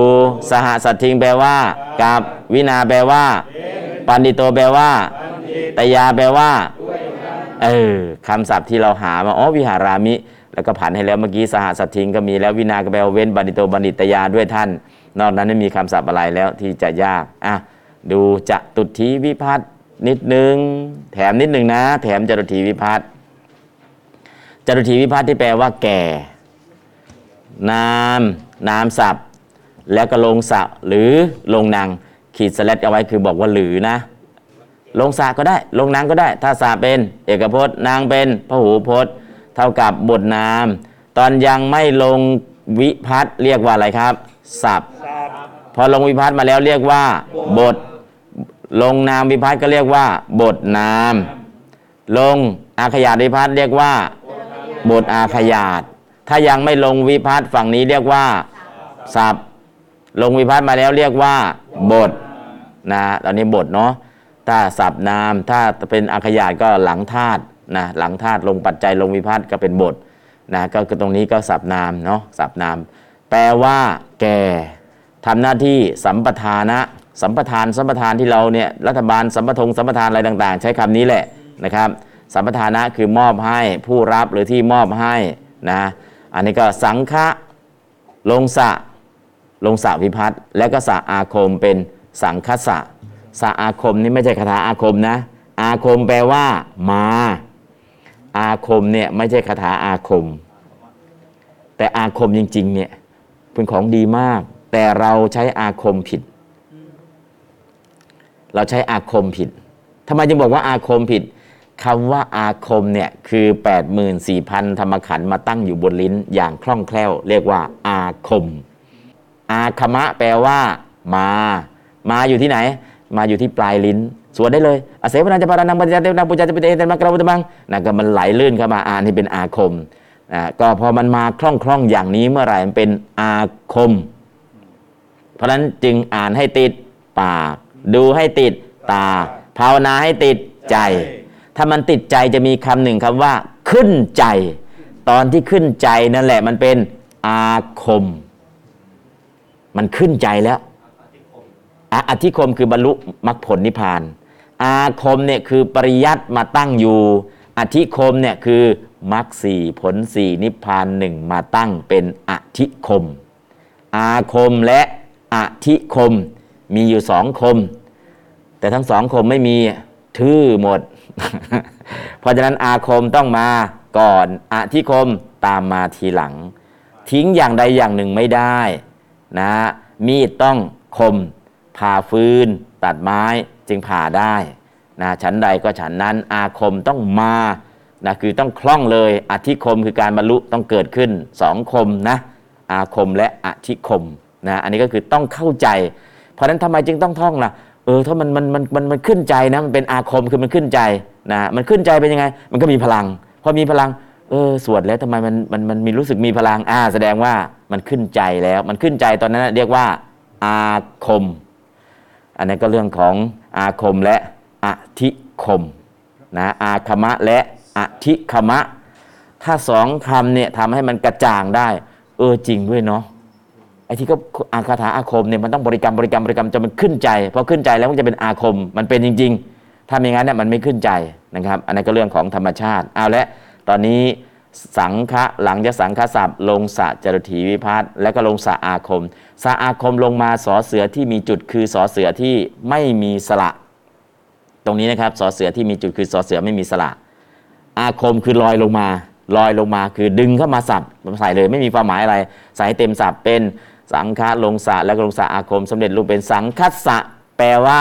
สหสัตทิงแปลว่า กับวินาแปลว่า ปันดิโตแปลว่าตยาแปลว่า เออคำศัพท์ที่เราหามาอ๋อวิหารามิ แล้วก็ผ่านให้แล้วเมื่อกี้สหสัตทิงก็มีแล้ววินากระแปลว่าเว้นบันิโตบันิตยาด้วยท่าน นอกนั้นไม่มีคำศัพท์อะไรแล้วที่จะยากอะดูจะตุทีวิพัฒนิดนึง แถมนิดนึงนะ แถมจตุทีวิพัฒน์จตุทีวิพัฒน์ที่แปลว่าแก่ นามนามศัพท์ แล้วก็ลงสะหรือลงนางขีดสแลดเอาไว้คือบอกว่าหรือนะ ลงสาก็ได้ ลงนางก็ได้ ถ้าสาเป็น เอกพจน์นางเป็นพหูพจน์ เท่ากับบทนาม ตอนยังไม่ลงวิพัฒน์เรียกว่าอะไรครับศัพท์พอลงวิพัฒน์มาแล้วเรียกว่า บท ลงนามวิพัฒน์ก็เรียกว่า บทนาม ลงอาขยาตวิพัฒน์เรียกว่า บทอาขยาตถ้ายังไม่ลงวิพัฒน์ฝั่งนี้เรียกว่าศัพท์ลงวิพัฒน์มาแล้วเรียกว่า บทนะตอนนี้บทเนาะถ้าศัพท์นาม ถ้าเป็นอาขยาตก็หลังธาตุ นะหลังธาตุลงปัจจัยลงวิพัฒน์ก็เป็นบทนะก็คือตรงนี้ก็ศัพท์นามเนาะศัพท์นาม แปลว่า แก่ทำหน้าที่สัมปทานะสัมปทานสัมปทานที่เราเนี่ยรัฐบาลสัมปทงสัมปทานอะไรต่าง ๆ ใช้คำนี้แหละนะครับ สัมปทานะคือมอบให้ผู้รับหรือที่มอบให้นะอันนี้ก็สังฆะลงสะลงสะวิพัฒน์แล้วก็สะอาคมเป็นสังคสะสะอาคมนี่ไม่ใช่คาถาอาคมนะ อาคมแปลว่า มา อาคมเนี่ยไม่ใช่คาถาอาคม แต่อาคมจริง ๆ เนี่ยเป็นของดีมาก แต่เราใช้อาคมผิด เราใช้อาคมผิดทำไมจึงบอกว่าอาคมผิดคำว่าอาคมเนี่ยคือ 84,000 ธรรมขันมาตั้งอยู่บนลิ้นอย่างคล่องแคล่ว เรียกว่าอาคม อาคมะแปลว่า มา มาอยู่ที่ไหน มาอยู่ที่ปลายลิ้น สวดได้เลยอาเสวนาจะปารานังปัญญาเทวนาปุจจาจะเป็นเอเตมักราวุตมังนั่นก็มันไหลลื่นเข้ามาอ่านที่เป็นอาคมอ่าก็พอมันมาคล่องคล่องอย่างนี้เมื่อไหร่มันเป็นอาคม เพราะฉะนั้นจึงอ่านให้ติดปาก ดูให้ติดตา ภาวนาให้ติดใจ ถ้ามันติดใจจะมีคำหนึ่งคำว่า ขึ้นใจ ตอนที่ขึ้นใจนั่นแหละมันเป็นอาคม มันขึ้นใจแล้วอะอธิคมคือบรรลุมรรคผลนิพพาน อาคมเนี่ยคือปริยัติมาตั้งอยู่ อธิคมเนี่ยคือมรรคสี่ผลสี่นิพพานหนึ่งมาตั้งเป็นอธิคม อาคมและอธิคมมีอยู่สองคม แต่ทั้งสองคมไม่มีทื่อหมด เพราะฉะนั้นอาคมต้องมาก่อนอธิคมตามมาทีหลัง ทิ้งอย่างใดอย่างหนึ่งไม่ได้นะมีดต้องคมผ่าฟืน ตัดไม้ จึงผ่าได้นะชั้นใดก็ฉันนั้นอาคมต้องมานะคือต้องคล่องเลยอธิคมคือการบรรลุต้องเกิดขึ้นสองคมนะอาคมและอธิคมนะอันนี้ก็คือต้องเข้าใจ เพราะฉะนั้นทำไมจึงต้องท่องล่ะเออถ้ามันมันมันมันมันขึ้นใจนะมันเป็นอาคมคือมันขึ้นใจนะมันขึ้นใจเป็นยังไง มันก็มีพลังพอมีพลังเออสวดแล้วทำไมมันมันมันมีรู้สึกมีพลังอ่าแสดงว่ามันขึ้นใจแล้ว มันขึ้นใจตอนนั้นเรียกว่าอาคม อันนี้นก็เรื่องของอาคมและอธิคมนะอาคมะและอธิคมะ ถ้าสองคำเนี่ยทำให้มันกระจ่างได้ เออจริงด้วยเนาะไอ้ที่ก็อาคาถาอาคมเนี่ยมันต้องบริกรรมบริกรรมบริกรรมจนมันขึ้นใจพอขึ้นใจแล้วมันจะเป็นอาคมมันเป็นจริง ๆ ถ้าไม่งั้นเนี่ยมันไม่ขึ้นใจนะครับ อันนั้นก็เรื่องของธรรมชาติเอาละตอนนี้ สังฆะหลังจากสังฆศัพท์ ลงสะจรถีวิพัฒน์แล้วก็ลงสะอาคมสะอาคมลงมาสอเสือที่มีจุดคือสอเสือที่ไม่มีสระ ตรงนี้นะครับสอเสือที่มีจุดคือสอเสือไม่มีสระ อาคมคือลอยลงมา ลอยลงมาคือดึงเข้ามาสับใส่เลยไม่มีความหมายอะไร ใส่เต็มสับเป็นสังฆะลงสะแล้วก็ลงสะอาคมสำเร็จรูปเป็นสังคัสสะแปลว่า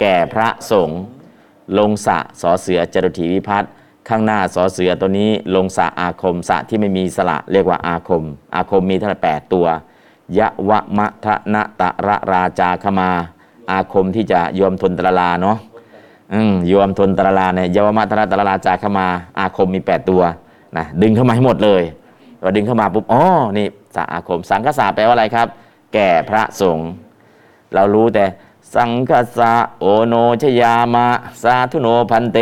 แก่พระสงฆ์ลงสะสอเสือจรถีวิพัฒน์ ข้างหน้าสอเสือตัวนี้ลงสะอาคมสะที่ไม่มีสระเรียกว่าอาคม อาคมมีทั้งหมดแปดตัวยะวะมะทะนะตะระราจาขมา อาคมที่จะยอมทนตรลาเนาะอืมโยมทนตรลาเนี่ยยาวมาตระตรลาจาขมา อาคมมี8ตัวนะดึงเข้ามาให้หมดเลยพอดึงเข้ามาปุ๊บอ๋อนี่สาอาคม สังฆสาแปลว่าอะไรครับ แก่พระสงฆ์เรารู้แต่ สังฆสาโอโนชยามะสาธุโนพันเต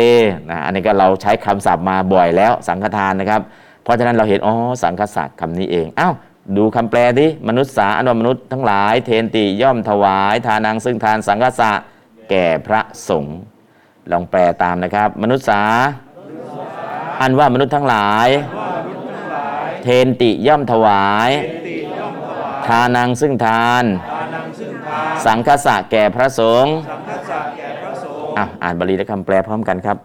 นะอันนี้ก็เราใช้คำศัพท์มาบ่อยแล้วสังฆทานนะครับ เพราะฉะนั้นเราเห็นอ๋อสังฆสาคำนี้เองอ้าวดูคำแปลดิมนุษย์สาอนวมนุษย์ทั้งหลาย เทนติย่อมถวาย ทานังซึ่งทานสังฆสะแก่พระสงฆ์ลองแปลตามนะครับ มนุษย์สาอันว่ามนุษย์ทั้งหลาย เทนติย่อมถวาย ทานังซึ่งทานทานังซึ่งทาน สังคสะแก่พระสงฆ์สังฆสะแก่พระสงฆ์อะอ่านบาลีและคำแปลพร้อมกันครับ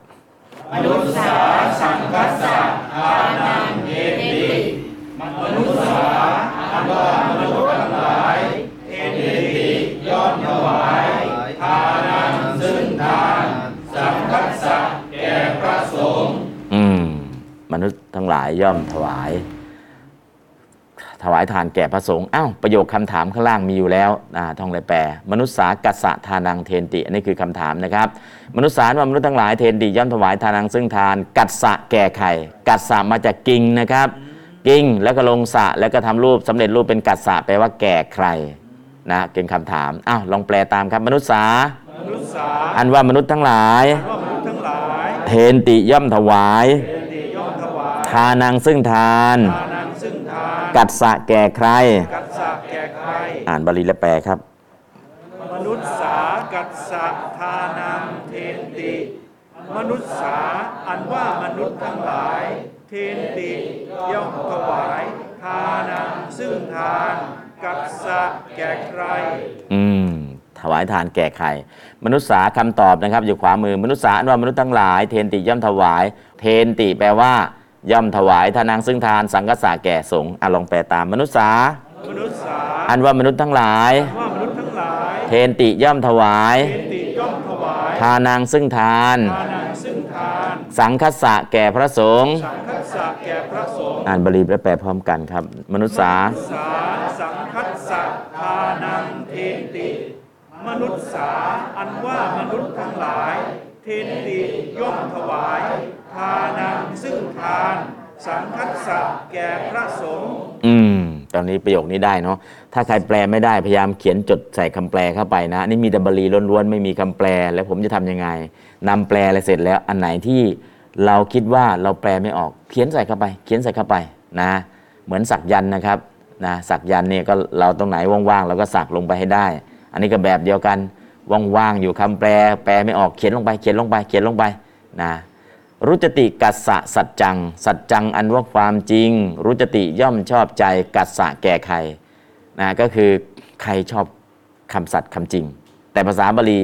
มนุษย์สาสังฆสะทานังเทติมนุษย์สาอันว่ามนุษย์ทั้งหลายเทติย่อมถวายทานังซึ่งทานสังฆสะแก่พระสงฆ์อืม มนุษย์ทั้งหลายย่อมถวาย ถวายทานแก่พระสงฆ์อ้าวประโยคคำถามข้างล่างมีอยู่แล้วอ่าท่องเลยแปล มนุษย์สากัสสะทานังเทนติอันนี้คือคำถามนะครับ มนุษย์สารว่ามนุษย์ทั้งหลายเทนติย่อมถวายทานังซึ่งทาน กัสสะแก่ไข่กัสสะมาจากกิ่งนะครับ กิ่งแล้วก็ลงสะแล้วก็ทำรูปสำเร็จรูปเป็นกัสสะแปลว่าแก่ใครนะเป็นคำถามอ้าวลองแปลตามครับ มนุษย์สามนุษย์สาอันว่ามนุษย์ทั้งหลายว่ามนุษย์ทั้งหลายเทนติย่อมถวายเทติย่อมถวาย ทานังซึ่งทานทานังซึ่งทาน กัดสะแก่ใคร กัสสะแก่ใคร อ่านบาลีและแปลครับ มนุษย์สากัสสะทานังเทนติ มนุษย์สาอันว่ามนุษย์ทั้งหลาย เทนติย่อมถวาย ทานังซึ่งทาน กัสสะแก่ใคร อืม ถวายทานแก่ใคร มนุษย์สาคำตอบนะครับ อยู่ขวามือ มนุษย์สาอันว่ามนุษย์ทั้งหลาย เทนติย่อมถวาย เทนติแปลว่า ย่อมถวายทานังซึ่งทานสังกษาแก่สงฆ์อะลองแปลตามมนุษย์สามนุษย์สาอันว่ามนุษย์ทั้งหลาย ว่ามนุษย์ทั้งหลายเทนติย่อมถวาย เทนติย่อมถวายทานังซึ่งทาน ทานังซึ่งทาน สังคสะแก่พระสงฆ์สังฆสะแก่พระสงฆ์อ่านบาลีและแปลพร้อมกันครับ มนุษย์สา สาสังคัสสะทานังเทนติ มนุษย์สาอันว่ามนุษย์ทั้งหลาย เทนติย่อมถวายทานังซึ่งทาน สังคัสสะแก่พระสงฆ์อืม ตอนนี้ประโยคนี้ได้เนาะ ถ้าใครแปลไม่ได้พยายามเขียนจดใส่คำแปลเข้าไปนะ นี่มีแต่บาลีล้วนๆ ไม่มีคำแปล แล้วผมจะทำยังไงนำแปลอะไรเสร็จแล้ว อันไหนที่เราคิดว่าเราแปลไม่ออก เขียนใส่เข้าไป เขียนใส่เข้าไปนะ เหมือนสักยันต์นะครับนะสักยันต์เนี่ยก็เราตรงไหนว่างๆเราก็สักลงไปให้ได้ อันนี้ก็แบบเดียวกันว่างๆอยู่คำแปล แปลไม่ออกเขียนลงไปเขียนลงไปเขียนลงไปนะ รุจติกัสสะสัจจัง สัจจังอันว่าความจริง รุจติย่อมชอบใจกัสสะแก่ใครนะก็คือใครชอบคำสัตย์คำจริง แต่ภาษาบาลี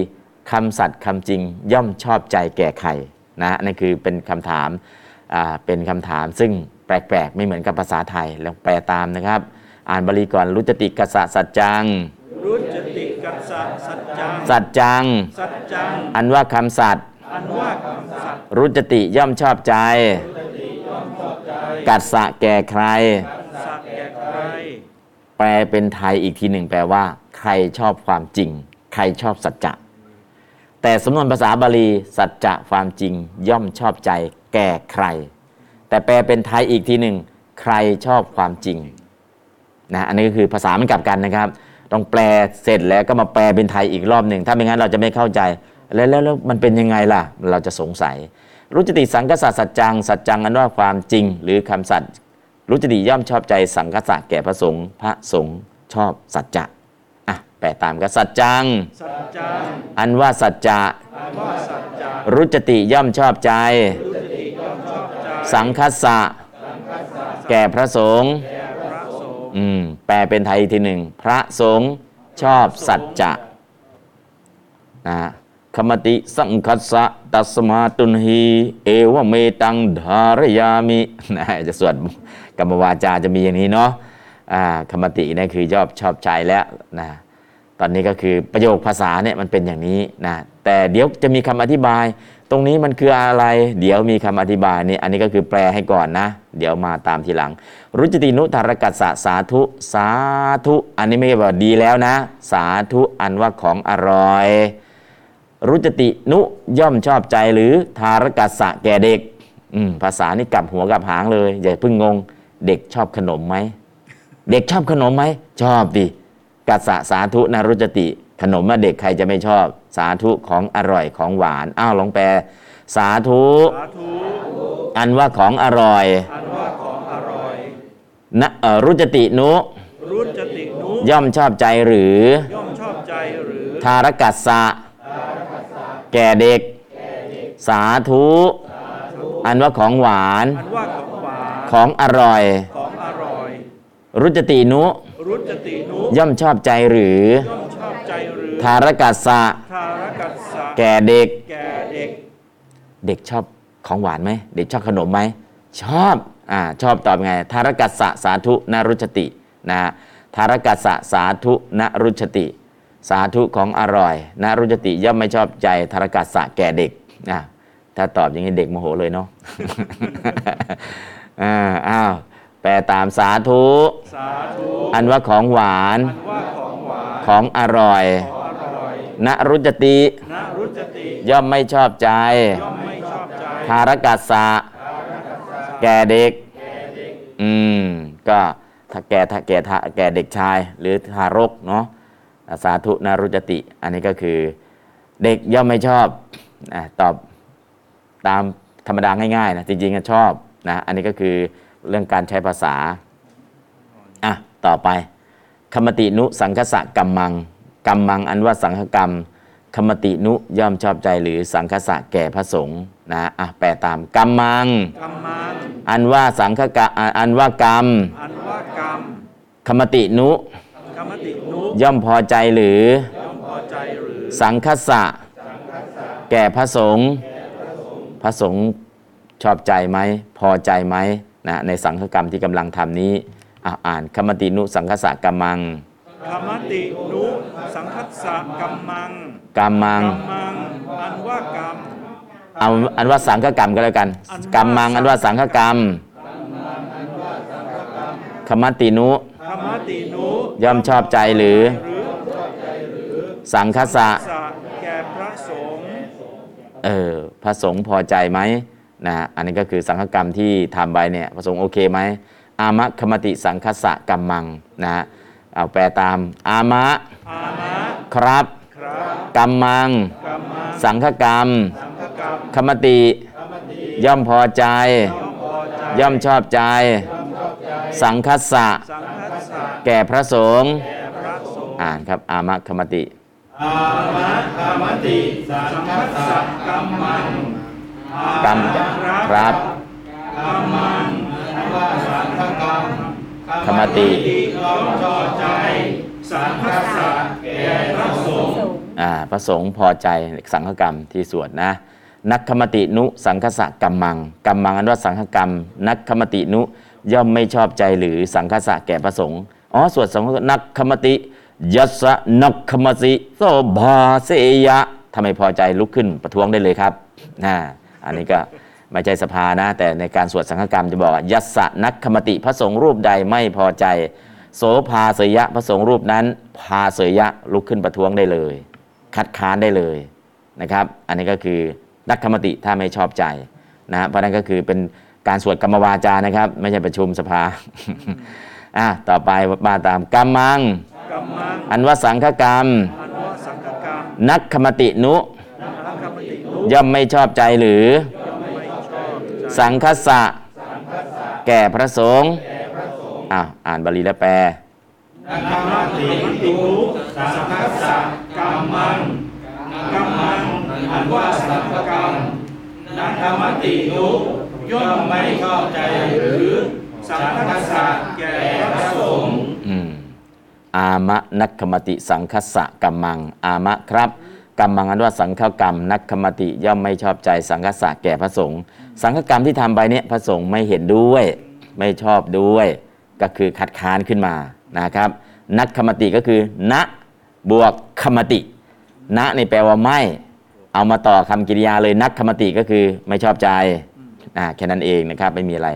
คำสัตย์คำจริง ย่อมชอบใจแก่ใครนะนั่นคือเป็นคำถามอ่าเป็นคำถามซึ่งแปลกๆ ไม่เหมือนกับภาษาไทยแล้วแปลตามนะครับ อ่านบาลีก่อนรุจติกัสสะสัจจังรุจติกัสสะสัจจังสัจจังสัจจังอันว่าคำสัตย์ อันว่าคำสัตย์ รุจติย่อมชอบใจ กัสสะแก่ใครสัตย์แก่ใคร แปลเป็นไทยอีกทีหนึ่งแปลว่า ใครชอบความจริง ใครชอบสัจจะ แต่สำนวนภาษาบาลี สัจจะความจริงย่อมชอบใจ แก่ใคร แต่แปลเป็นไทยอีกทีหนึ่งใครชอบความจริงนะอันนี้ก็คือภาษามันกลับกันนะครับ ต้องแปลเสร็จแล้วก็มาแปลเป็นไทยอีกรอบหนึ่ง ถ้าไม่งั้นเราจะไม่เข้าใจ แล้วแล้วแล้วมันเป็นยังไงล่ะ เราจะสงสัย รุจติสังกษัตสัจจัง สัจจังอันว่าความจริง หรือคำสัตย์รุจติย่อมชอบใจสังกษะแก่พระสงฆ์พระสงฆ์ชอบสัจจะอะแปลตามกันสัจจังสัจจังอันว่าสัจจะอันว่าสัจจะรุจติย่อมชอบใจ สังคัสสะแก่พระสงฆ์แก่พระสงฆ์อืมแปลเป็นไทยอีกทีหนึ่ง พระสงฆ์ชอบสัจจะนะ คมติสังคัสสะตัสมาตุนหีเอวเมตังธารยามินะจะสวดกรรมวาจาจะมีอย่างนี้เนาะอ่าคมตินี่คือชอบชอบใจแล้วนะตอนนี้ก็คือประโยคภาษาเนี่ยมันเป็นอย่างนี้นะแต่เดี๋ยวจะมีคำอธิบาย ตรงนี้มันคืออะไร เดี๋ยวมีคำอธิบายนี่อันนี้ก็คือแปลให้ก่อนนะ เดี๋ยวมาตามทีหลัง รุจตินุธารกัสสะสาธุสาธุ อันนี้ไม่ใช่ว่าดีแล้วนะ สาธุอันว่าของอร่อย รุจตินุย่อมชอบใจหรือทารกัสสะแก่เด็กอืมภาษานี่กลับหัวกลับหางเลย อย่าเพิ่งงง เด็กชอบขนมไหม เด็กชอบขนมไหม ชอบดิกัสสะสาธุนะรุจติ ขนมมาเด็กใครจะไม่ชอบ สาธุของอร่อยของหวาน อ้าวลองแปล สาธุสาธุอันว่าของอร่อยอันว่าของอร่อยนะเอ่อรุจตินุรุจตินุย่อมชอบใจหรือ ย่อมชอบใจหรือ ทารกัสสะ แก่เด็ก สาธุ อันว่าของหวาน อันว่าของหวาน ของอร่อย ของอร่อย รุจตินุ รุจตินุ ย่อมชอบใจหรือ ย่อมชอบใจหรือ ทารกัสสะ ทารกัสสะ แก่เด็ก แก่เด็ก เด็กชอบของหวานไหม เด็กชอบขนมไหม ชอบ อ่า ชอบตอบไง ทารกัสสะสาธุนรุจติ นะ ทารกัสสะสาธุนรุจติ สาธุของอร่อยนรุจติย่อมไม่ชอบใจทารกัสสะแก่เด็กนะถ้าตอบอย่างนี้เด็กโมโหเลยเนาะอ่าอ้าวแปลตามสาธุสาธุอันว่าของหวานอันว่าของหวาน ของอร่อยของอร่อยนรุจตินรุจติ ย่อมไม่ชอบใจย่อมไม่ชอบใจทารกัสสะแก่เด็ก อืม ก็ถ้าแก่ถ้าแก่ถ้าแก่เด็กชาย หรือทารกเนาะ สาธุนารุจติ อันนี้ก็คือเด็กย่อมไม่ชอบอะตอบตามธรรมดาง่ายๆนะจริงๆก็ชอบนะอันนี้ก็คือเรื่องการใช้ภาษาอะต่อไปคมตินุสังคสะกัมมังกัมมัง อันว่าสังฆกรรมคมตินุย่อมชอบใจหรือสังคสะแก่พระสงฆ์นะอะแปลตามกัมมังกรรมังอันว่าสังฆกะอะอันว่ากรรมอันว่ากรรมคมตินุ กรรมตินุย่อมพอใจหรือย่อมพอใจหรือ สังคสะ แก่พระสงฆ์พระสงฆ์ชอบใจไหม พอใจไหมนะในสังฆกรรมที่กำลังทำนี้อะอ่านคมตินุสังคสะกัมมังกรรมตินุสังคัสสะกรรมังกัมมังกรรมังอันว่ากรรมเอาอันว่าสังฆกรรมก็แล้วกันอันว่ากัมมังอันว่าสังฆกรรมคมตินุ กรรมตินุย่อมชอบใจหรือหรือสังคสะสะแก่พระสงฆ์เออพระสงฆ์พอใจไหมนะฮะอันนี้ก็คือสังฆกรรมที่ทำไปเนี่ยพระสงฆ์โอเคไหมอามะคมติสังคสะกัมมังนะฮะเอาแปลตาม อามะอามะครับครับกัมมังกรรมังสังฆกรรมสังฆกรรม คมติ ย่อมพอใจ ย่อมพอใจย่อมชอบใจ สังคสะสังคัสสะ แก่พระสงฆ์แก่พระสงฆ์อ่านครับ อามะคมติ อามะกรรมติสังคัสสะกรรมังกรรมครับกรรมังอันว่าสังฆกรรมคมติย่อมชอบใจ สังคัสสะแก่พระสงฆ์อ่าพระสงฆ์พอใจสังฆกรรมที่สวดนะนักขมตินุสังคสะกัมมังกัมมังอันว่าสังฆกรรม นักขมตินุย่อมไม่ชอบใจหรือสังคสะแก่พระสงฆ์ อ๋อสวดสังฆนักขมติยัสนักขมติโสภาเสยะถ้าไมพอใจลุกขึ้นประท้วงได้เลยครับนะอันนี้ก็ไม่ใช่สภานะ แต่ในการสวดสังฆกรรมจะบอกว่ายัสนักขมติพระสงฆ์รูปใดไม่พอใจ โสภาเสยะพระสงฆ์รูปนั้น พาเสยะลุกขึ้นประท้วงได้เลย คัดค้านได้เลยนะครับ อันนี้ก็คือนักขมติถ้าไม่ชอบใจนะฮะเพราะนั้นก็คือเป็นการสวดกรรมวาจานะครับ ไม่ใช่ประชุมสภา อะต่อไปมาตามกรรมังกรรมัง อันว่าสังฆกรรม อันว่าสังฆกรรม นักขมตินุ นักกรรมตินุ ย่อมไม่ชอบใจหรือย่อมไม่ชอบใจสังคสะ แก่พระสงฆ์อะอ่านบาลีและแปลนักกรรมตินุ สังคัสสะกรรมังกรรมัง อันว่าสังฆกรรม นักกรรมตินุ ย่อมไม่ชอบใจหรือ สังคสสะแก่พระสงฆ์อามะนักขมติสังคสะกัมมัง อามะครับกัมมังอันว่าสังฆกรรม นักขมติย่อมไม่ชอบใจสังคสะแก่พระสงฆ์สังฆกรรมที่ทำไปเนี่ยพระสงฆ์ไม่เห็นด้วย ไม่ชอบด้วย ก็คือคัดค้านขึ้นมานะครับ นักขมติก็คือ ณบวกขมติ ณในแปลว่าไม่ เอามาต่อคำกริยาเลยนักขมติก็คือไม่ชอบใจอ่าแค่นั้นเองนะครับไม่มีอะไร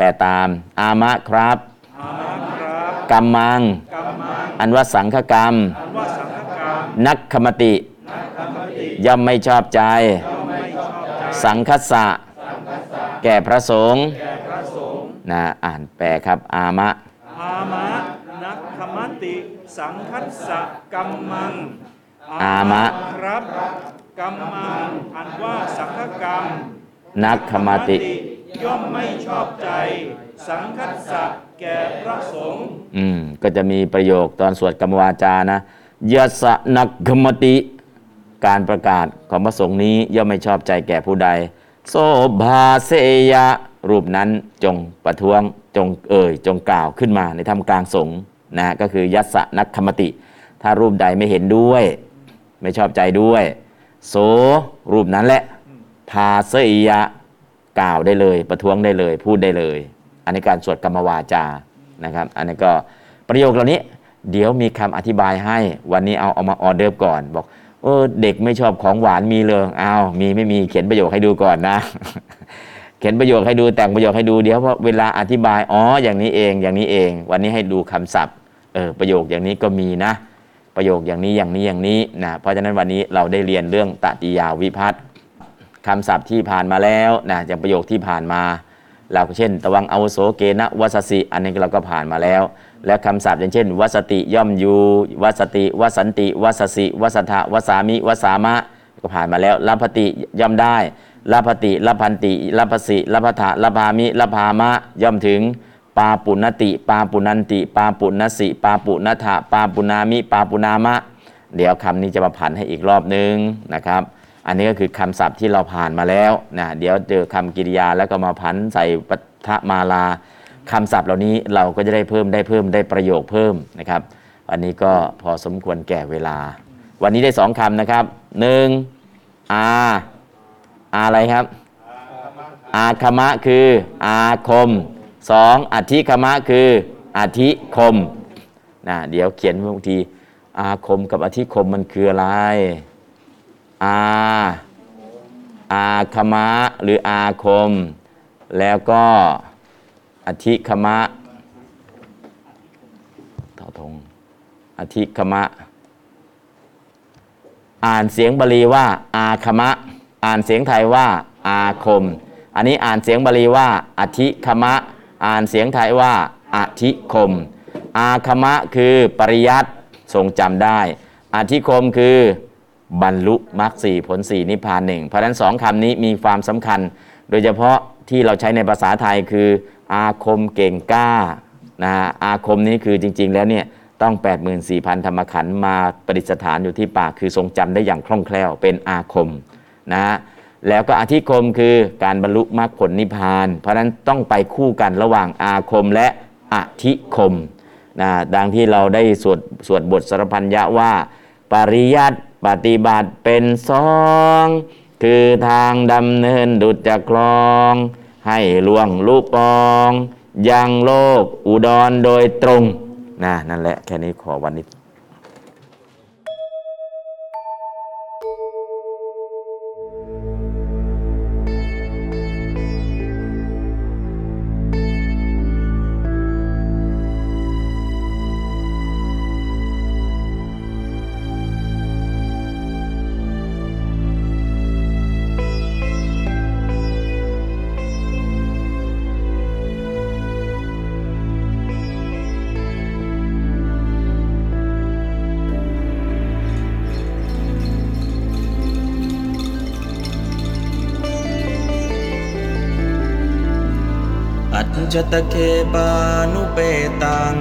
แปลตาม อามะครับอามะครับกัมมังกรรมังอันว่าสังฆกรรมอันว่าสังฆกรรม นักขมตินักกรรมติย่อมไม่ชอบใจย่อมไม่ชอบใจ สังคสะแก่พระสงฆ์แก่พระสงฆ์นะอ่านแปลครับ อามะ อามะ นักขมติ สังคัสสะกรรมัง อามะครับกรรมัง อันว่าสังฆกรรม นักขมติ ย่อมไม่ชอบใจ สังคัสสะแก่พระสงฆ์อืมก็จะมีประโยคตอนสวดกรรมวาจานะยะสะนักขมติ การประกาศของพระสงฆ์นี้ย่อมไม่ชอบใจแก่ผู้ใด โซภาเสยะ รูปนั้นจงประท้วงจงเอ่ย จงกล่าวขึ้นมาในธรรมกลางสงฆ์นะก็คือยัสะนักขมติ ถ้ารูปใดไม่เห็นด้วย ไม่ชอบใจด้วย โสรูปนั้นแหละพาเสยะ กล่าวได้เลย ประท้วงได้เลย พูดได้เลย อันนี้การสวดกรรมวาจานะครับ อันนี้ก็ประโยคเหล่านี้ เดี๋ยวมีคำอธิบายให้วันนี้เอาเอามาออเดิร์ฟก่อน บอกเออเด็กไม่ชอบของหวานมีเลยอ้าวมีไม่มีเขียนประโยคให้ดูก่อนนะ เขียนประโยคให้ดูแต่งประโยคให้ดูเดี๋ยวเพราะเวลาอธิบายอ๋ออย่างนี้เองอย่างนี้เอง วันนี้ให้ดูคำศัพท์เออประโยคอย่างนี้ก็มีนะ ประโยคอย่างนี้อย่างนี้อย่างนี้นะเพราะฉะนั้นวันนี้เราได้เรียนเรื่องตติยาวิภัตติ คำศัพท์ที่ผ่านมาแล้วนะอย่างประโยคที่ผ่านมา เราเช่น ตะวังอาวุโสเกณะวัสสิ อันนี้เราก็ผ่านมาแล้ว และคำศัพท์อย่างเช่นวัสติย่อมอยู่วัสติวสันติวัสสิวัสถะวสามิวสามะก็ผ่านมาแล้วลัพติย่อมได้ลัพติลัพันติลัพสิลัพถะลัพามิลัพามะย่อมถึงปาปุณติ ปาปุนันติ ปาปุณสิ ปาปุณถะปาปุนามิ ปาปุนามะ เดี๋ยวคำนี้จะมาผันให้อีกรอบนึงนะครับ อันนี้ก็คือคำศัพท์ที่เราผ่านมาแล้วนะเดี๋ยวเจอคำกริยาแล้วก็มาผันใส่ปัทมาลาคำศัพท์เหล่านี้เราก็จะได้เพิ่มได้เพิ่มได้ประโยคเพิ่มนะครับ อันนี้ก็พอสมควรแก่เวลา วันนี้ได้สองคำนะครับหนึ่งอาอาอะไรครับ อาคมะคืออาคมสองอธิคมะคืออธิคมนะเดี๋ยวเขียนบางทีอาคมกับอธิคมมันคืออะไร อาอาคมะหรืออาคม แล้วก็อธิคมะต่อทงอธิคมะ อ่านเสียงบาลีว่า อาคมะ อ่านเสียงไทยว่า อาคม อันนี้อ่านเสียงบาลีว่า อธิคมะ อ่านเสียงไทยว่าอธิคม อาคมะคือปริยัติทรงจำได้ อธิคมคือ บรรลุมรรคสี่ผลสี่นิพพานหนึ่งเพราะฉะนั้นสองคำนี้มีความสำคัญ โดยเฉพาะที่เราใช้ในภาษาไทยคืออาคมเก่งกล้านะอาคมนี้คือจริง ๆ แล้วเนี่ยต้อง 84,000 ธรรมขันธ์มาประดิษฐานอยู่ที่ปากคือทรงจำได้อย่างคล่องแคล่วเป็นอาคมนะแล้วก็อธิคมคือการบรรลุมรรคผลนิพพาน เพราะฉะนั้นต้องไปคู่กันระหว่างอาคมและอธิคมนะดังที่เราได้สวดสวดบทสรพัญญะว่า ปริยัติ ปฏิบัติเป็นสอง คือทางดำเนินดุจจะคลอง ให้ล่วงลูกปอง ยังโลกอุดรโดยตรงนะนั่นแหละแค่นี้ขอวันนี้ จจตเคปานุเปตัง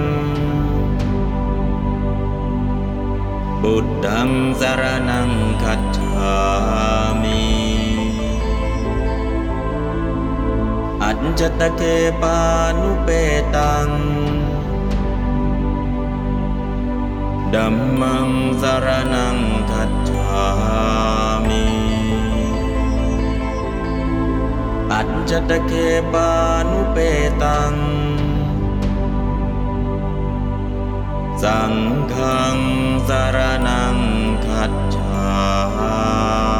บุตตังสารนังคัจฉามิอัจจตเคปานุเปตังดัมมังสารนังคัจฉา อัจจตเคปานุเปตัง สังฆังสารนังขัจฉา